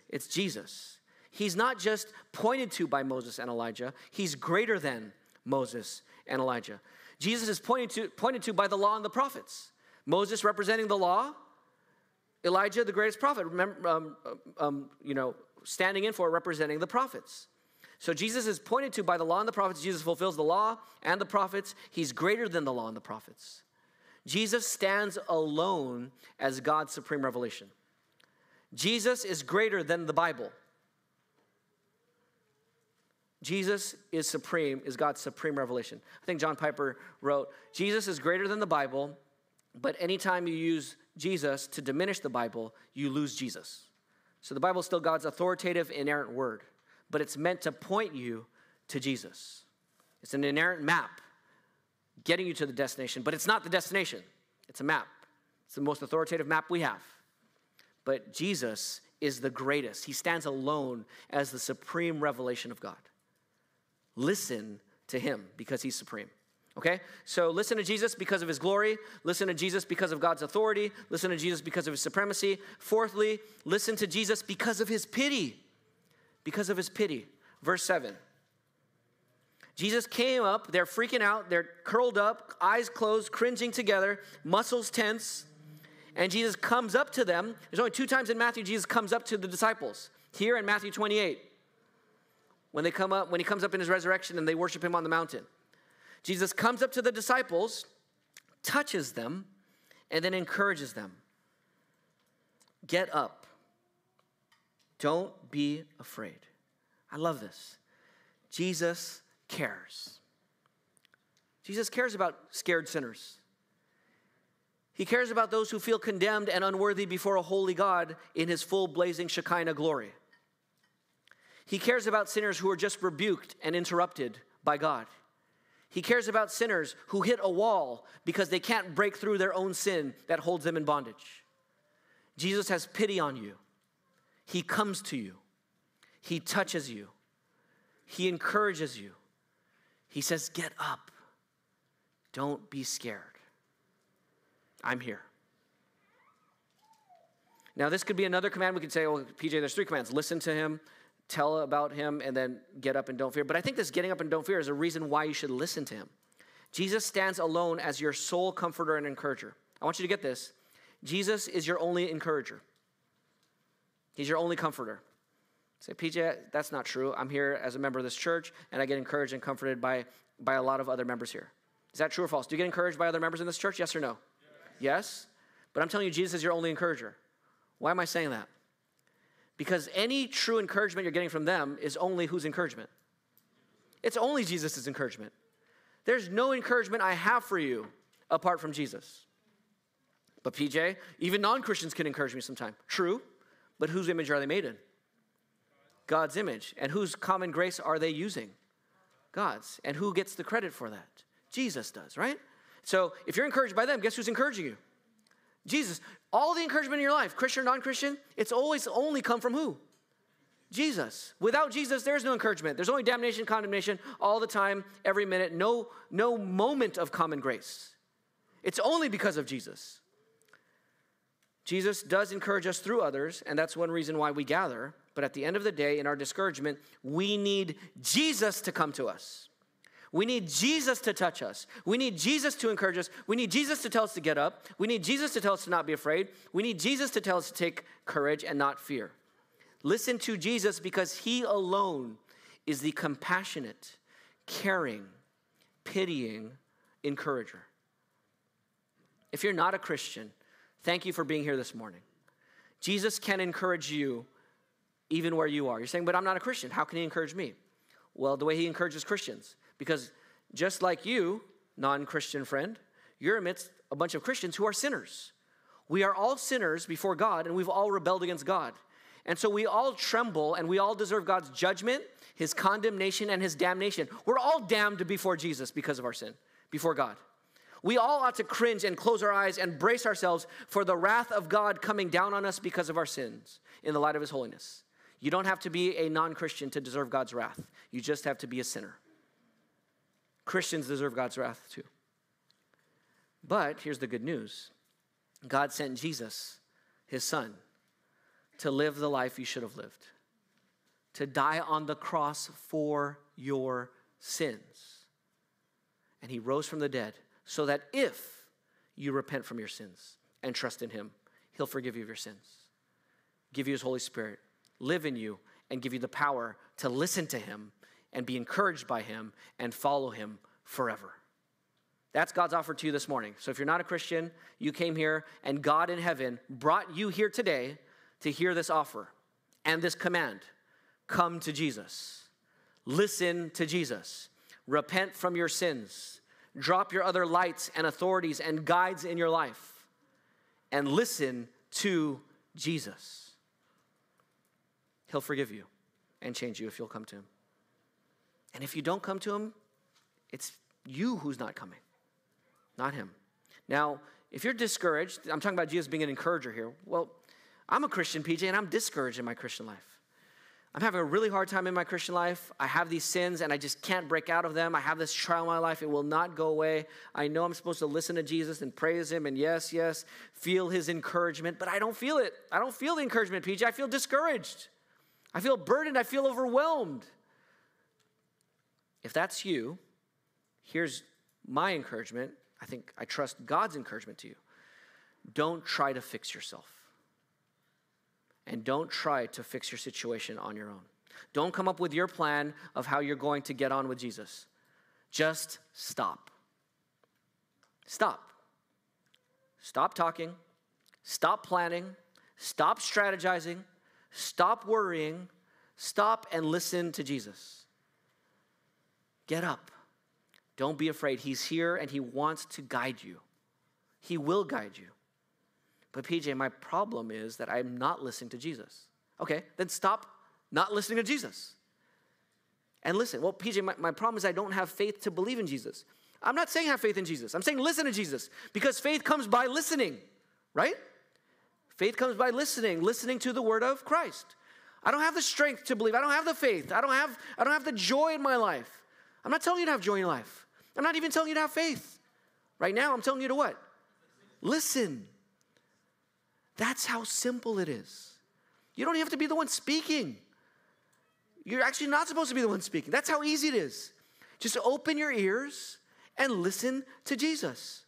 It's Jesus. He's not just pointed to by Moses and Elijah, he's greater than Moses and Elijah. Jesus is pointed to, pointed to by the law and the prophets. Moses representing the law, Elijah, the greatest prophet. Remember, um, um, you know, standing in for, representing the prophets. So Jesus is pointed to by the law and the prophets. Jesus fulfills the law and the prophets. He's greater than the law and the prophets. Jesus stands alone as God's supreme revelation. Jesus is greater than the Bible. Jesus is supreme, is God's supreme revelation. I think John Piper wrote Jesus is greater than the Bible, but anytime you use Jesus to diminish the Bible, you lose Jesus. So the Bible is still God's authoritative, inerrant word, but it's meant to point you to Jesus. It's an inerrant map getting you to the destination, but it's not the destination, it's a map. It's the most authoritative map we have. But Jesus is the greatest, He stands alone as the supreme revelation of God. Listen to Him because He's supreme. Okay? So listen to Jesus because of his glory. Listen to Jesus because of God's authority. Listen to Jesus because of his supremacy. Fourthly, listen to Jesus because of his pity. Because of his pity. Verse 7. Jesus came up, they're freaking out, they're curled up, eyes closed, cringing together, muscles tense. And Jesus comes up to them. There's only two times in Matthew Jesus comes up to the disciples. Here in Matthew 28, when they come up, when he comes up in his resurrection and they worship him on the mountain. Jesus comes up to the disciples, touches them, and then encourages them. Get up. Don't be afraid. I love this. Jesus cares. Jesus cares about scared sinners. He cares about those who feel condemned and unworthy before a holy God in his full blazing Shekinah glory. He cares about sinners who are just rebuked and interrupted by God. He cares about sinners who hit a wall because they can't break through their own sin that holds them in bondage. Jesus has pity on you. He comes to you. He touches you. He encourages you. He says, Get up. Don't be scared. I'm here. Now, this could be another command. We could say, oh, well, PJ, there's three commands listen to him, tell about him, and then get up and don't fear. But I think this getting up and don't fear is a reason why you should listen to him. Jesus stands alone as your sole comforter and encourager. I want you to get this Jesus is your only encourager, He's your only comforter. Say, PJ, that's not true. I'm here as a member of this church, and I get encouraged and comforted by, by a lot of other members here. Is that true or false? Do you get encouraged by other members in this church? Yes or no? Yes. yes? But I'm telling you, Jesus is your only encourager. Why am I saying that? Because any true encouragement you're getting from them is only whose encouragement? It's only Jesus' encouragement. There's no encouragement I have for you apart from Jesus. But PJ, even non Christians can encourage me sometime. True, but whose image are they made in? God's image. And whose common grace are they using? God's. And who gets the credit for that? Jesus does, right? So if you're encouraged by them, guess who's encouraging you? Jesus. All the encouragement in your life, Christian non Christian, it's always only come from who? Jesus. Without Jesus, there's no encouragement. There's only damnation, condemnation all the time, every minute, no, no moment of common grace. It's only because of Jesus. Jesus does encourage us through others, and that's one reason why we gather. But at the end of the day, in our discouragement, we need Jesus to come to us. We need Jesus to touch us. We need Jesus to encourage us. We need Jesus to tell us to get up. We need Jesus to tell us to not be afraid. We need Jesus to tell us to take courage and not fear. Listen to Jesus because he alone is the compassionate, caring, pitying encourager. If you're not a Christian, thank you for being here this morning. Jesus can encourage you even where you are. You're saying, but I'm not a Christian. How can he encourage me? Well, the way he encourages Christians. Because just like you, non Christian friend, you're amidst a bunch of Christians who are sinners. We are all sinners before God, and we've all rebelled against God. And so we all tremble and we all deserve God's judgment, his condemnation, and his damnation. We're all damned before Jesus because of our sin, before God. We all ought to cringe and close our eyes and brace ourselves for the wrath of God coming down on us because of our sins in the light of his holiness. You don't have to be a non Christian to deserve God's wrath, you just have to be a sinner. Christians deserve God's wrath too. But here's the good news God sent Jesus, his son, to live the life you should have lived, to die on the cross for your sins. And he rose from the dead so that if you repent from your sins and trust in him, he'll forgive you of your sins, give you his Holy Spirit, live in you and give you the power to listen to Him and be encouraged by Him and follow Him forever. That's God's offer to you this morning. So if you're not a Christian, you came here and God in heaven brought you here today to hear this offer and this command come to Jesus, listen to Jesus, repent from your sins, drop your other lights and authorities and guides in your life, and listen to Jesus. He'll forgive you and change you if you'll come to Him. And if you don't come to Him, it's you who's not coming, not Him. Now, if you're discouraged, I'm talking about Jesus being an encourager here. Well, I'm a Christian, PJ, and I'm discouraged in my Christian life. I'm having a really hard time in my Christian life. I have these sins and I just can't break out of them. I have this trial in my life. It will not go away. I know I'm supposed to listen to Jesus and praise Him and yes, yes, feel His encouragement, but I don't feel it. I don't feel the encouragement, PJ. I feel discouraged. I feel burdened. I feel overwhelmed. If that's you, here's my encouragement. I think I trust God's encouragement to you. Don't try to fix yourself. And don't try to fix your situation on your own. Don't come up with your plan of how you're going to get on with Jesus. Just stop. Stop. Stop talking. Stop planning. Stop strategizing. Stop worrying. Stop and listen to Jesus. Get up. Don't be afraid. He's here and He wants to guide you. He will guide you. But PJ, my problem is that I'm not listening to Jesus. Okay, then stop not listening to Jesus. And listen, well, PJ, my, my problem is I don't have faith to believe in Jesus. I'm not saying have faith in Jesus. I'm saying listen to Jesus because faith comes by listening, right? Faith comes by listening, listening to the word of Christ. I don't have the strength to believe. I don't have the faith. I don't have, I don't have the joy in my life. I'm not telling you to have joy in life. I'm not even telling you to have faith. Right now, I'm telling you to what? Listen. That's how simple it is. You don't have to be the one speaking. You're actually not supposed to be the one speaking. That's how easy it is. Just open your ears and listen to Jesus.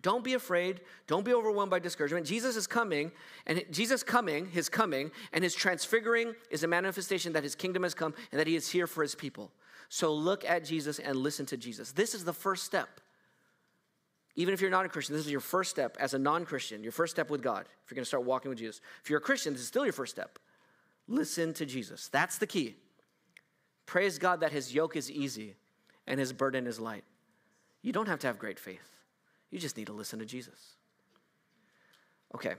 Don't be afraid. Don't be overwhelmed by discouragement. Jesus is coming, and Jesus coming, his coming, and his transfiguring is a manifestation that his kingdom has come and that he is here for his people. So look at Jesus and listen to Jesus. This is the first step. Even if you're not a Christian, this is your first step as a non Christian, your first step with God. If you're going to start walking with Jesus, if you're a Christian, this is still your first step. Listen to Jesus. That's the key. Praise God that his yoke is easy and his burden is light. You don't have to have great faith, you just need to listen to Jesus. Okay.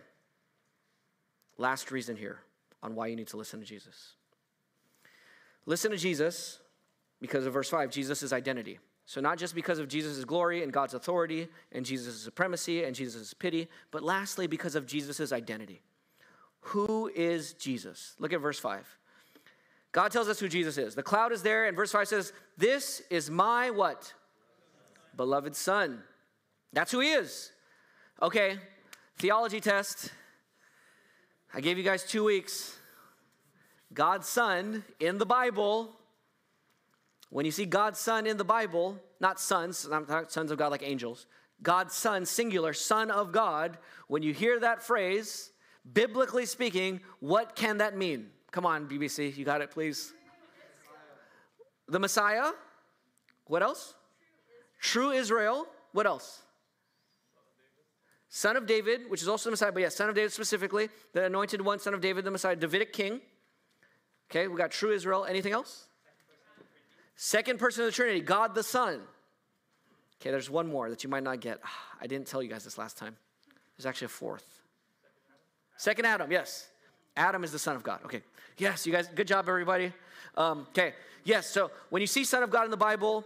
Last reason here on why you need to listen to Jesus. Listen to Jesus because of verse 5, Jesus' identity. So, not just because of Jesus' glory and God's authority and Jesus' supremacy and Jesus' pity, but lastly, because of Jesus' identity. Who is Jesus? Look at verse 5. God tells us who Jesus is. The cloud is there, and verse 5 says, This is my what? Beloved Son. That's who he is. Okay, theology test. I gave you guys two weeks. God's Son in the Bible. When you see God's Son in the Bible, not sons, not sons of God like angels, God's Son, singular, Son of God, when you hear that phrase, biblically speaking, what can that mean? Come on, BBC, you got it, please. The Messiah. What else? True Israel. What else? Son of David, which is also the Messiah, but yes, Son of David specifically, the anointed one, Son of David, the Messiah, Davidic king. Okay, we got true Israel. Anything else? Second person of the Trinity, God the Son. Okay, there's one more that you might not get. I didn't tell you guys this last time. There's actually a fourth. Second Adam, yes. Adam is the Son of God. Okay. Yes, you guys, good job, everybody. Um, okay. Yes, so when you see Son of God in the Bible,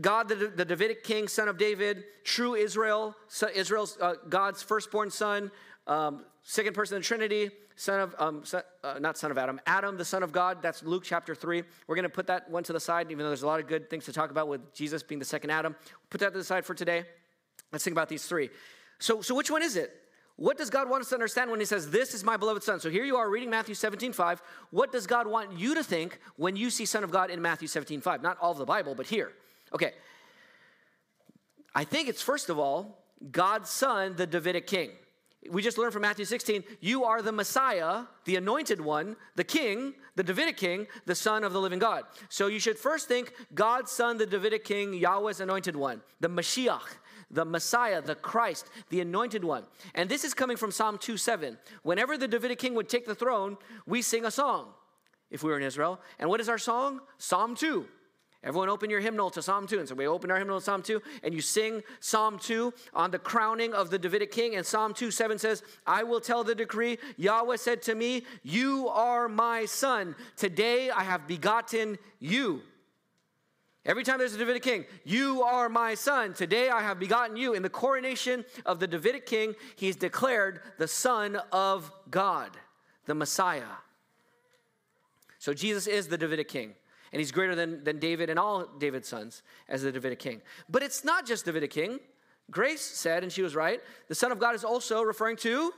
God, the, the Davidic king, son of David, true Israel, so Israel's uh, God's firstborn son, um, second person of the Trinity, son of, um, son, uh, not son of Adam, Adam, the son of God. That's Luke chapter 3. We're going to put that one to the side, even though there's a lot of good things to talk about with Jesus being the second Adam. Put that to the side for today. Let's think about these three. So, so which one is it? What does God want us to understand when He says, This is my beloved Son? So here you are reading Matthew 17, 5. What does God want you to think when you see Son of God in Matthew 17, 5? Not all of the Bible, but here. Okay. I think it's first of all, God's Son, the Davidic King. We just learned from Matthew 16, you are the Messiah, the anointed one, the king, the Davidic king, the son of the living God. So you should first think God's son, the Davidic king, Yahweh's anointed one, the Mashiach, the Messiah, the Christ, the anointed one. And this is coming from Psalm 2 7. Whenever the Davidic king would take the throne, we sing a song if we were in Israel. And what is our song? Psalm 2. Everyone open your hymnal to Psalm 2. And so we open our hymnal to Psalm 2, and you sing Psalm 2 on the crowning of the Davidic king. And Psalm 2 7 says, I will tell the decree, Yahweh said to me, You are my son. Today I have begotten you. Every time there's a Davidic king, you are my son. Today I have begotten you. In the coronation of the Davidic king, he's declared the Son of God, the Messiah. So Jesus is the Davidic king and he's greater than, than David and all David's sons as the Davidic king. But it's not just Davidic king. Grace said, and she was right, the Son of God is also referring to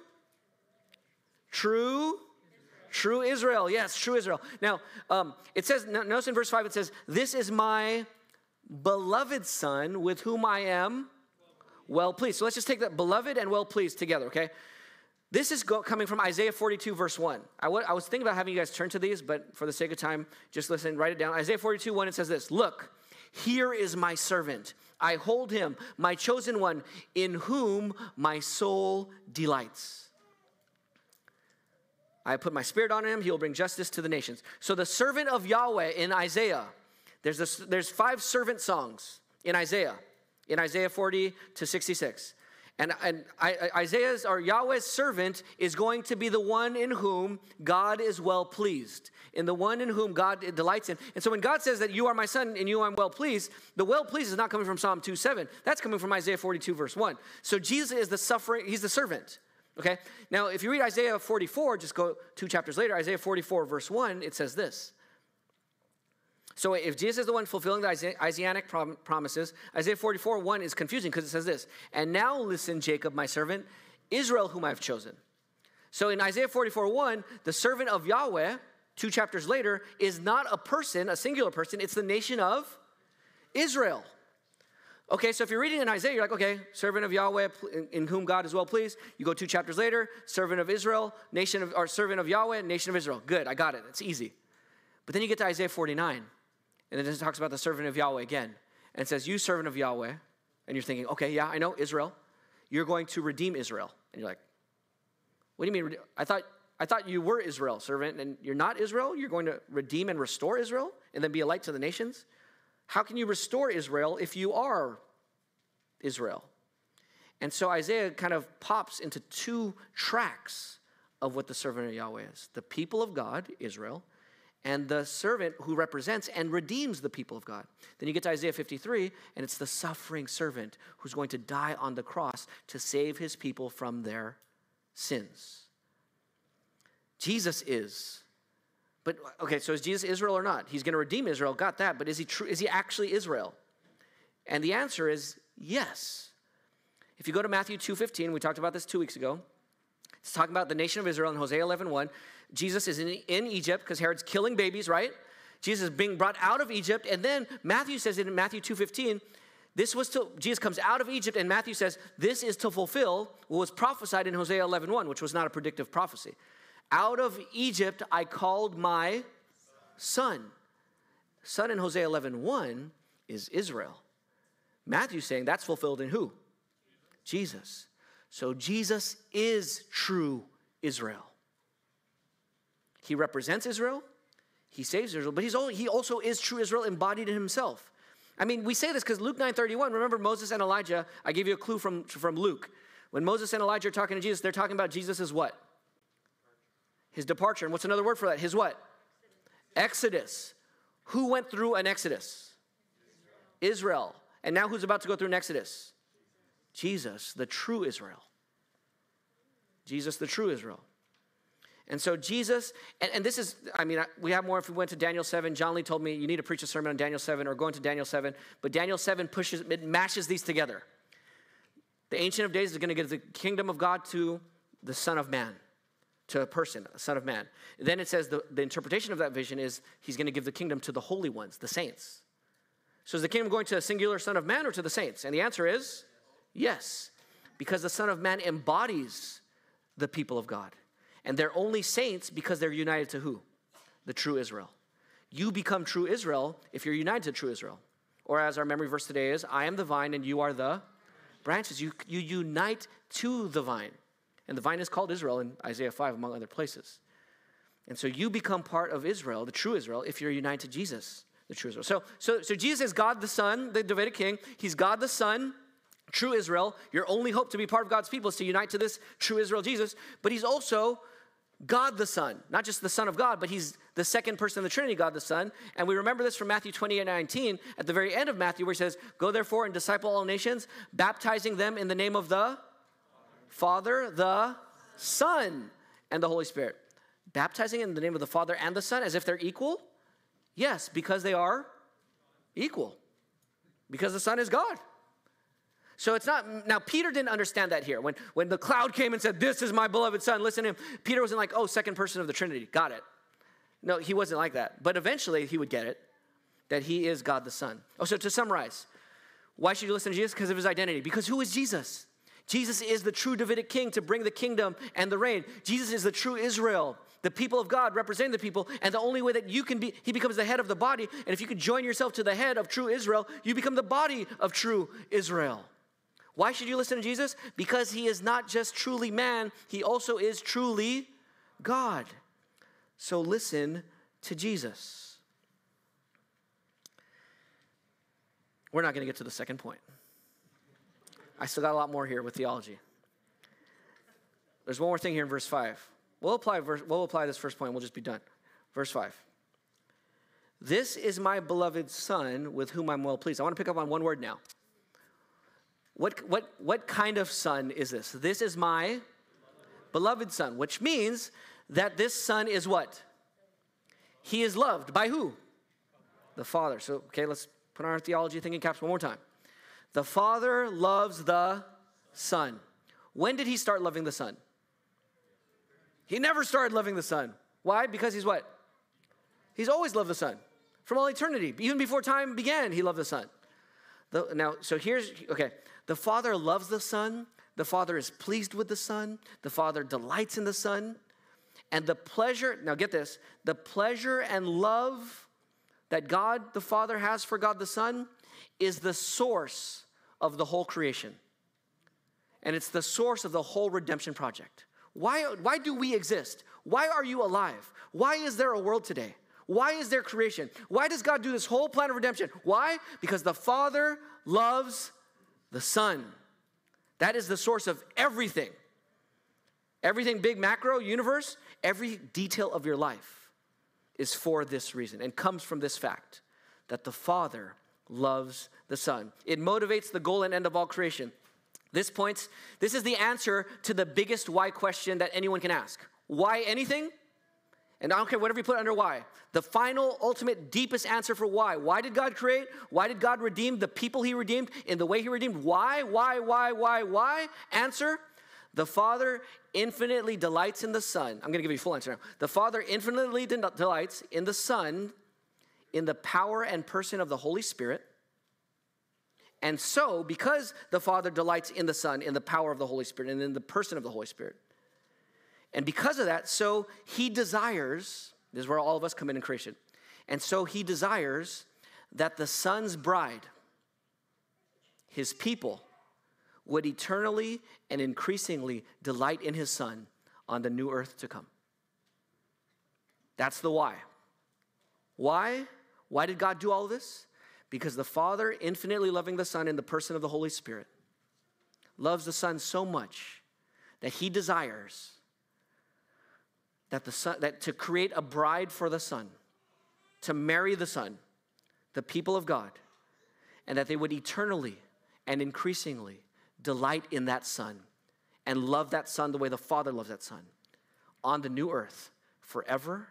true, True Israel. Yes, true Israel. Now, um, it says, notice in verse 5, it says, This is my beloved son with whom I am well pleased. So let's just take that beloved and well pleased together, okay? This is go- coming from Isaiah 42, verse 1. I, w- I was thinking about having you guys turn to these, but for the sake of time, just listen, write it down. Isaiah 42, 1, it says this Look, here is my servant. I hold him, my chosen one, in whom my soul delights. I put my spirit on him, he will bring justice to the nations. So the servant of Yahweh in Isaiah, there's, this, there's five servant songs in Isaiah, in Isaiah 40 to 66. And, and Isaiah's or Yahweh's servant is going to be the one in whom God is well pleased, in the one in whom God delights in. And so when God says that you are my son and you I'm well pleased, the well pleased is not coming from Psalm 2 7. That's coming from Isaiah 42, verse 1. So Jesus is the suffering, he's the servant. Okay? Now, if you read Isaiah 44, just go two chapters later, Isaiah 44, verse 1, it says this. So if Jesus is the one fulfilling the Isaianic promises, Isaiah 44, 1 is confusing because it says this, and now listen, Jacob, my servant, Israel, whom I've chosen. So in Isaiah 44, 1, the servant of Yahweh, two chapters later, is not a person, a singular person, it's the nation of Israel. Okay, so if you're reading in Isaiah, you're like, okay, servant of Yahweh, in whom God is well pleased. You go two chapters later, servant of Israel, nation of, or servant of Yahweh, nation of Israel. Good, I got it. It's easy. But then you get to Isaiah 49, and then it talks about the servant of Yahweh again. And says, You servant of Yahweh. And you're thinking, Okay, yeah, I know Israel. You're going to redeem Israel. And you're like, What do you mean? I thought, I thought you were Israel, servant, and you're not Israel? You're going to redeem and restore Israel and then be a light to the nations? How can you restore Israel if you are Israel? And so Isaiah kind of pops into two tracks of what the servant of Yahweh is the people of God, Israel, and the servant who represents and redeems the people of God. Then you get to Isaiah 53, and it's the suffering servant who's going to die on the cross to save his people from their sins. Jesus is. But okay, so is Jesus Israel or not? He's going to redeem Israel, got that, but is he true is he actually Israel? And the answer is yes. If you go to Matthew 2:15, we talked about this 2 weeks ago. It's talking about the nation of Israel in Hosea 11:1. Jesus is in, in Egypt because Herod's killing babies, right? Jesus is being brought out of Egypt. And then Matthew says in Matthew 2.15, this was to, Jesus comes out of Egypt, and Matthew says, this is to fulfill what was prophesied in Hosea 11.1, which was not a predictive prophecy. Out of Egypt I called my son. Son in Hosea 11.1 is Israel. Matthew's saying that's fulfilled in who? Jesus. So Jesus is true Israel. He represents Israel, he saves Israel, but he's only, he also is true Israel embodied in himself. I mean, we say this because Luke 9:31, remember Moses and Elijah, I gave you a clue from, from Luke. When Moses and Elijah are talking to Jesus, they're talking about Jesus as what? His departure. And what's another word for that? His what? Exodus. Who went through an Exodus? Israel. And now who's about to go through an Exodus? Jesus, the true Israel. Jesus, the true Israel. And so Jesus, and, and this is, I mean, we have more if we went to Daniel 7. John Lee told me you need to preach a sermon on Daniel 7 or go into Daniel 7. But Daniel 7 pushes, it mashes these together. The Ancient of Days is going to give the kingdom of God to the Son of Man, to a person, a Son of Man. Then it says the, the interpretation of that vision is he's going to give the kingdom to the holy ones, the saints. So is the kingdom going to a singular Son of Man or to the saints? And the answer is yes, because the Son of Man embodies the people of God. And they're only saints because they're united to who? The true Israel. You become true Israel if you're united to true Israel. Or as our memory verse today is, I am the vine and you are the branches. You, you unite to the vine. And the vine is called Israel in Isaiah 5, among other places. And so you become part of Israel, the true Israel, if you're united to Jesus, the true Israel. So, so, so Jesus is God the Son, the Davidic king. He's God the Son, true Israel. Your only hope to be part of God's people is to unite to this true Israel, Jesus. But he's also God the Son, not just the Son of God, but he's the second person of the Trinity, God the Son. And we remember this from Matthew 28 19, at the very end of Matthew, where he says, Go therefore and disciple all nations, baptizing them in the name of the Father, the Son, and the Holy Spirit. Baptizing in the name of the Father and the Son as if they're equal? Yes, because they are equal. Because the Son is God. So it's not, now Peter didn't understand that here. When, when the cloud came and said, This is my beloved son, listen to him, Peter wasn't like, Oh, second person of the Trinity, got it. No, he wasn't like that. But eventually he would get it that he is God the Son. Oh, so to summarize, why should you listen to Jesus? Because of his identity. Because who is Jesus? Jesus is the true Davidic king to bring the kingdom and the reign. Jesus is the true Israel, the people of God representing the people. And the only way that you can be, he becomes the head of the body. And if you could join yourself to the head of true Israel, you become the body of true Israel. Why should you listen to Jesus? Because he is not just truly man, he also is truly God. So listen to Jesus. We're not going to get to the second point. I still got a lot more here with theology. There's one more thing here in verse 5. We'll apply, verse, we'll apply this first point, we'll just be done. Verse 5. This is my beloved Son with whom I'm well pleased. I want to pick up on one word now. What, what, what kind of son is this? This is my beloved son, which means that this son is what? He is loved by who? The Father. So, okay, let's put on our theology thinking caps one more time. The Father loves the Son. When did he start loving the Son? He never started loving the Son. Why? Because he's what? He's always loved the Son. From all eternity. Even before time began, he loved the Son. The, now, so here's, okay, the Father loves the Son. The Father is pleased with the Son. The Father delights in the Son. And the pleasure, now get this, the pleasure and love that God the Father has for God the Son is the source of the whole creation. And it's the source of the whole redemption project. Why, why do we exist? Why are you alive? Why is there a world today? Why is there creation? Why does God do this whole plan of redemption? Why? Because the Father loves the Son. That is the source of everything. Everything big macro universe, every detail of your life is for this reason and comes from this fact that the Father loves the Son. It motivates the goal and end of all creation. This points, this is the answer to the biggest why question that anyone can ask. Why anything? And I don't care whatever you put under why. The final, ultimate, deepest answer for why. Why did God create? Why did God redeem the people he redeemed in the way he redeemed? Why, why, why, why, why? Answer the Father infinitely delights in the Son. I'm going to give you a full answer now. The Father infinitely delights in the Son, in the power and person of the Holy Spirit. And so, because the Father delights in the Son, in the power of the Holy Spirit, and in the person of the Holy Spirit, and because of that, so he desires, this is where all of us come in in creation, and so he desires that the Son's bride, his people, would eternally and increasingly delight in his Son on the new earth to come. That's the why. Why? Why did God do all this? Because the Father, infinitely loving the Son in the person of the Holy Spirit, loves the Son so much that he desires that the son that to create a bride for the son to marry the son the people of god and that they would eternally and increasingly delight in that son and love that son the way the father loves that son on the new earth forever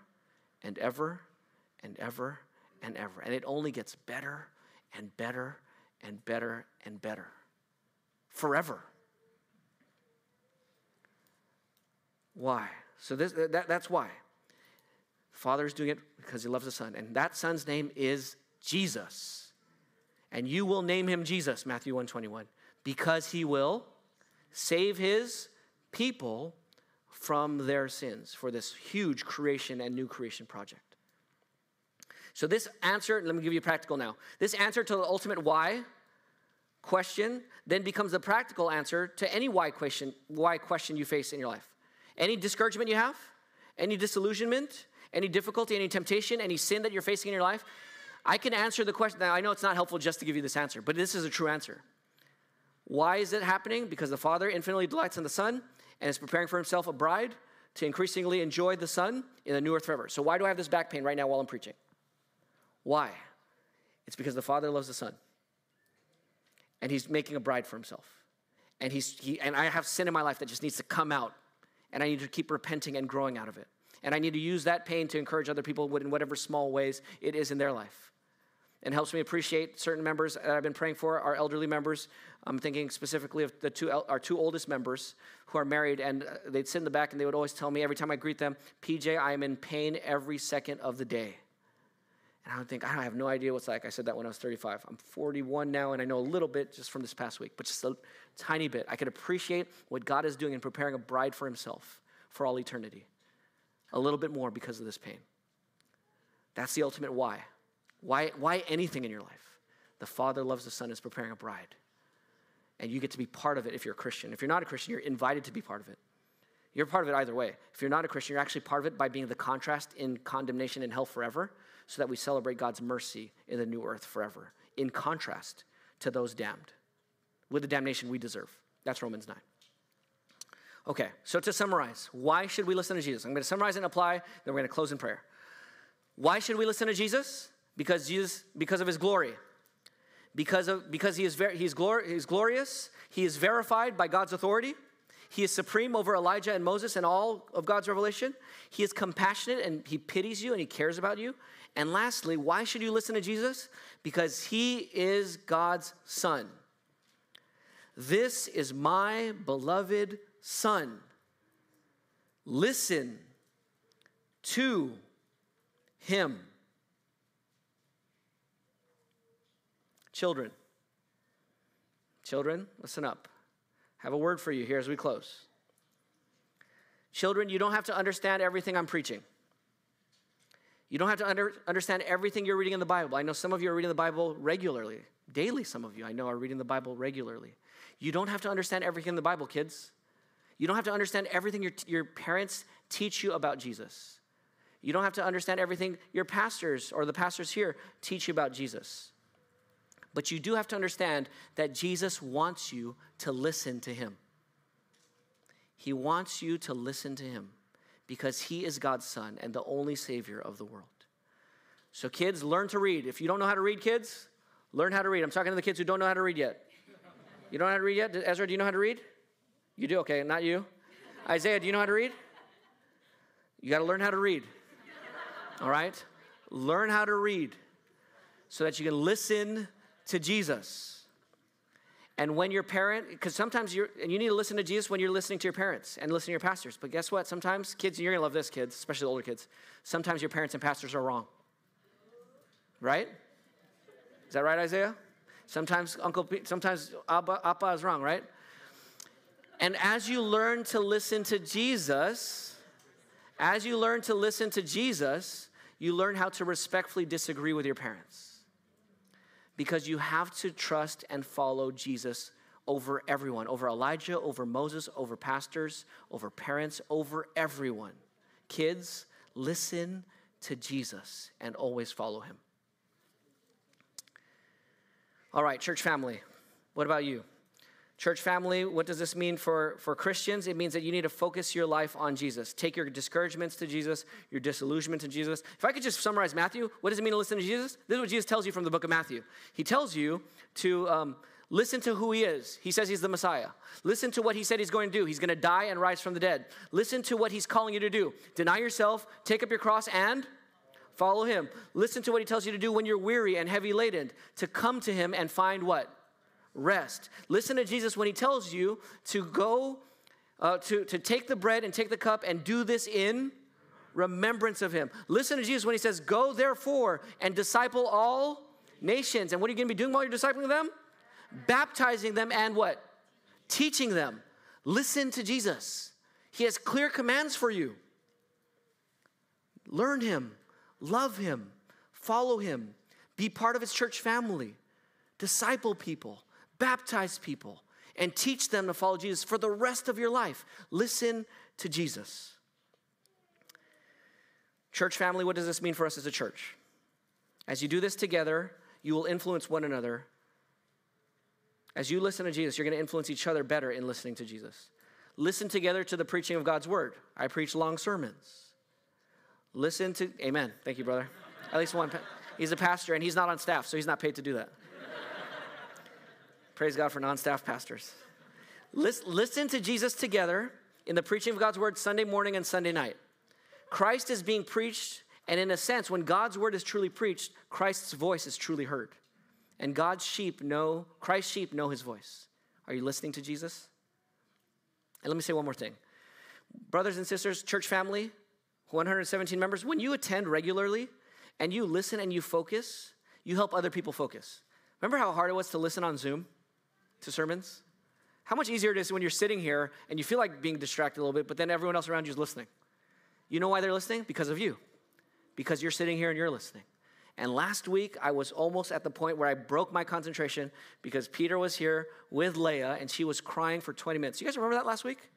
and ever and ever and ever. And it only gets better and better and better and better forever. Why so this, that, that's why. Father is doing it because he loves the Son. And that Son's name is Jesus. And you will name him Jesus, Matthew 121, because he will save his people from their sins for this huge creation and new creation project. So, this answer, let me give you practical now. This answer to the ultimate why question then becomes the practical answer to any why question, why question you face in your life. Any discouragement you have? Any disillusionment? Any difficulty, any temptation, any sin that you're facing in your life? I can answer the question. Now, I know it's not helpful just to give you this answer, but this is a true answer. Why is it happening? Because the Father infinitely delights in the Son and is preparing for himself a bride to increasingly enjoy the Son in the new earth forever. So, why do I have this back pain right now while I'm preaching? Why? It's because the Father loves the Son and he's making a bride for himself. And, he's, he, and I have sin in my life that just needs to come out and I need to keep repenting and growing out of it. And I need to use that pain to encourage other people in whatever small ways it is in their life. and helps me appreciate certain members that I've been praying for, our elderly members. I'm thinking specifically of the two, our two oldest members who are married, and uh, they'd sit in the back and they would always tell me every time I greet them, PJ, I am in pain every second of the day. I would think, I have no idea what's like. I said that when I was 35. I'm 41 now, and I know a little bit just from this past week, but just a tiny bit. I could appreciate what God is doing in preparing a bride for himself for all eternity. A little bit more because of this pain. That's the ultimate why. Why, why anything in your life? The Father loves the Son is preparing a bride. And you get to be part of it if you're a Christian. If you're not a Christian, you're invited to be part of it. You're part of it either way. If you're not a Christian, you're actually part of it by being the contrast in condemnation and hell forever, so that we celebrate God's mercy in the new earth forever, in contrast to those damned with the damnation we deserve. That's Romans 9. Okay, so to summarize, why should we listen to Jesus? I'm going to summarize and apply, then we're going to close in prayer. Why should we listen to Jesus? Because Jesus, because of his glory. Because, of, because he is ver- he's, glor- he's glorious, he is verified by God's authority. He is supreme over Elijah and Moses and all of God's revelation. He is compassionate and he pities you and he cares about you. And lastly, why should you listen to Jesus? Because he is God's son. This is my beloved son. Listen to him. Children, children, listen up. Have a word for you here as we close. Children, you don't have to understand everything I'm preaching. You don't have to under, understand everything you're reading in the Bible. I know some of you are reading the Bible regularly. Daily, some of you I know are reading the Bible regularly. You don't have to understand everything in the Bible, kids. You don't have to understand everything your, your parents teach you about Jesus. You don't have to understand everything your pastors or the pastors here teach you about Jesus. But you do have to understand that Jesus wants you to listen to him. He wants you to listen to him because he is God's son and the only savior of the world. So, kids, learn to read. If you don't know how to read, kids, learn how to read. I'm talking to the kids who don't know how to read yet. You don't know how to read yet? Ezra, do you know how to read? You do? Okay, not you. Isaiah, do you know how to read? You got to learn how to read. All right? Learn how to read so that you can listen to Jesus. And when your parent, because sometimes you're, and you need to listen to Jesus when you're listening to your parents and listening to your pastors. But guess what? Sometimes, kids, and you're gonna love this, kids, especially the older kids. Sometimes your parents and pastors are wrong. Right? Is that right, Isaiah? Sometimes Uncle, sometimes Abba, Appa is wrong, right? And as you learn to listen to Jesus, as you learn to listen to Jesus, you learn how to respectfully disagree with your parents because you have to trust and follow Jesus over everyone over Elijah, over Moses, over pastors, over parents, over everyone. Kids, listen to Jesus and always follow him. All right, church family, what about you? Church family, what does this mean for, for Christians? It means that you need to focus your life on Jesus. Take your discouragements to Jesus, your disillusionment to Jesus. If I could just summarize Matthew, what does it mean to listen to Jesus? This is what Jesus tells you from the book of Matthew. He tells you to um, listen to who he is. He says he's the Messiah. Listen to what he said he's going to do. He's going to die and rise from the dead. Listen to what he's calling you to do. Deny yourself, take up your cross, and follow him. Listen to what he tells you to do when you're weary and heavy laden, to come to him and find what? Rest. Listen to Jesus when he tells you to go, uh, to, to take the bread and take the cup and do this in remembrance of him. Listen to Jesus when he says, Go therefore and disciple all nations. And what are you going to be doing while you're discipling them? Baptizing them and what? Teaching them. Listen to Jesus. He has clear commands for you. Learn him, love him, follow him, be part of his church family, disciple people, baptize people, and teach them to follow Jesus for the rest of your life. Listen to Jesus. Church family, what does this mean for us as a church? As you do this together, you will influence one another. As you listen to Jesus, you're going to influence each other better in listening to Jesus. Listen together to the preaching of God's word. I preach long sermons. Listen to, amen. Thank you, brother. At least one. He's a pastor and he's not on staff, so he's not paid to do that. Praise God for non staff pastors. Listen to Jesus together in the preaching of God's word Sunday morning and Sunday night. Christ is being preached And in a sense, when God's word is truly preached, Christ's voice is truly heard. And God's sheep know, Christ's sheep know his voice. Are you listening to Jesus? And let me say one more thing. Brothers and sisters, church family, 117 members, when you attend regularly and you listen and you focus, you help other people focus. Remember how hard it was to listen on Zoom to sermons? How much easier it is when you're sitting here and you feel like being distracted a little bit, but then everyone else around you is listening. You know why they're listening? Because of you. Because you're sitting here and you're listening. And last week, I was almost at the point where I broke my concentration because Peter was here with Leah and she was crying for 20 minutes. You guys remember that last week?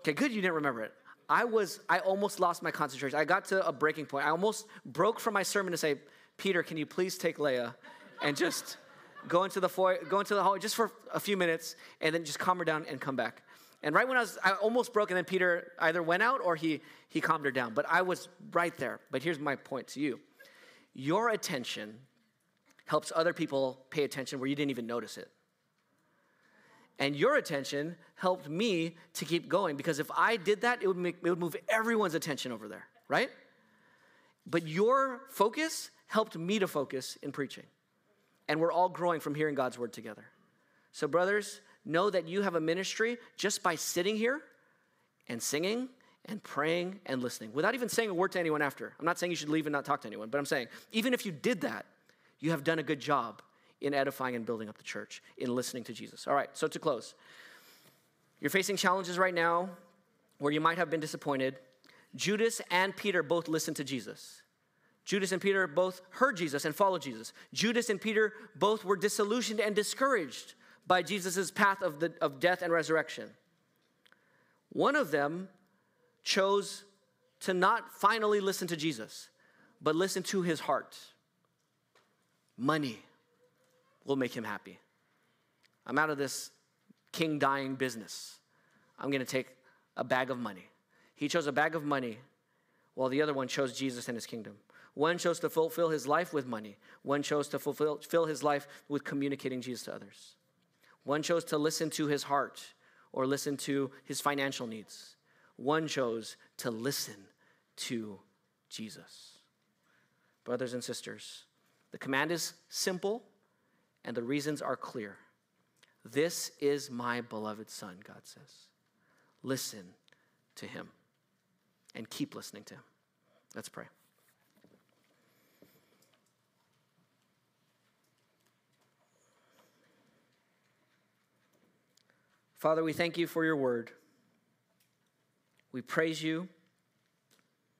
Okay, good, you didn't remember it. I was, I almost lost my concentration. I got to a breaking point. I almost broke from my sermon to say, Peter, can you please take Leah and just go into the foyer, go into the hall just for a few minutes and then just calm her down and come back. And right when I was, I almost broke, and then Peter either went out or he, he calmed her down. But I was right there. But here's my point to you your attention helps other people pay attention where you didn't even notice it. And your attention helped me to keep going because if I did that, it would, make, it would move everyone's attention over there, right? But your focus helped me to focus in preaching. And we're all growing from hearing God's word together. So, brothers, know that you have a ministry just by sitting here and singing and praying and listening without even saying a word to anyone after. I'm not saying you should leave and not talk to anyone, but I'm saying even if you did that, you have done a good job in edifying and building up the church, in listening to Jesus. All right, so to close, you're facing challenges right now where you might have been disappointed. Judas and Peter both listened to Jesus. Judas and Peter both heard Jesus and followed Jesus. Judas and Peter both were disillusioned and discouraged by Jesus' path of, the, of death and resurrection. One of them chose to not finally listen to Jesus, but listen to his heart. Money will make him happy. I'm out of this king dying business. I'm going to take a bag of money. He chose a bag of money while the other one chose Jesus and his kingdom. One chose to fulfill his life with money, one chose to fulfill, fill his life with communicating Jesus to others. One chose to listen to his heart or listen to his financial needs. One chose to listen to Jesus. Brothers and sisters, the command is simple and the reasons are clear. This is my beloved Son, God says. Listen to him and keep listening to him. Let's pray. Father, we thank you for your word. We praise you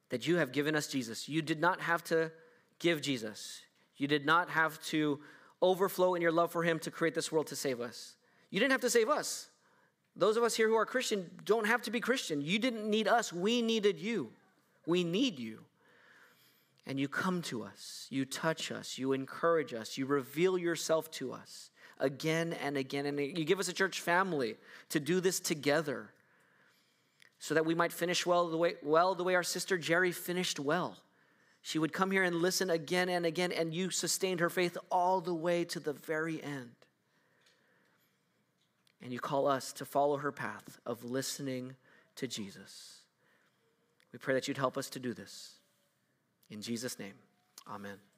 that you have given us Jesus. You did not have to give Jesus, you did not have to overflow in your love for him to create this world to save us. You didn't have to save us. Those of us here who are Christian don't have to be Christian. You didn't need us, we needed you. We need you. And you come to us, you touch us, you encourage us, you reveal yourself to us again and again. And you give us a church family to do this together so that we might finish well the way, well the way our sister Jerry finished well. She would come here and listen again and again, and you sustained her faith all the way to the very end. And you call us to follow her path of listening to Jesus. We pray that you'd help us to do this. In Jesus' name, amen.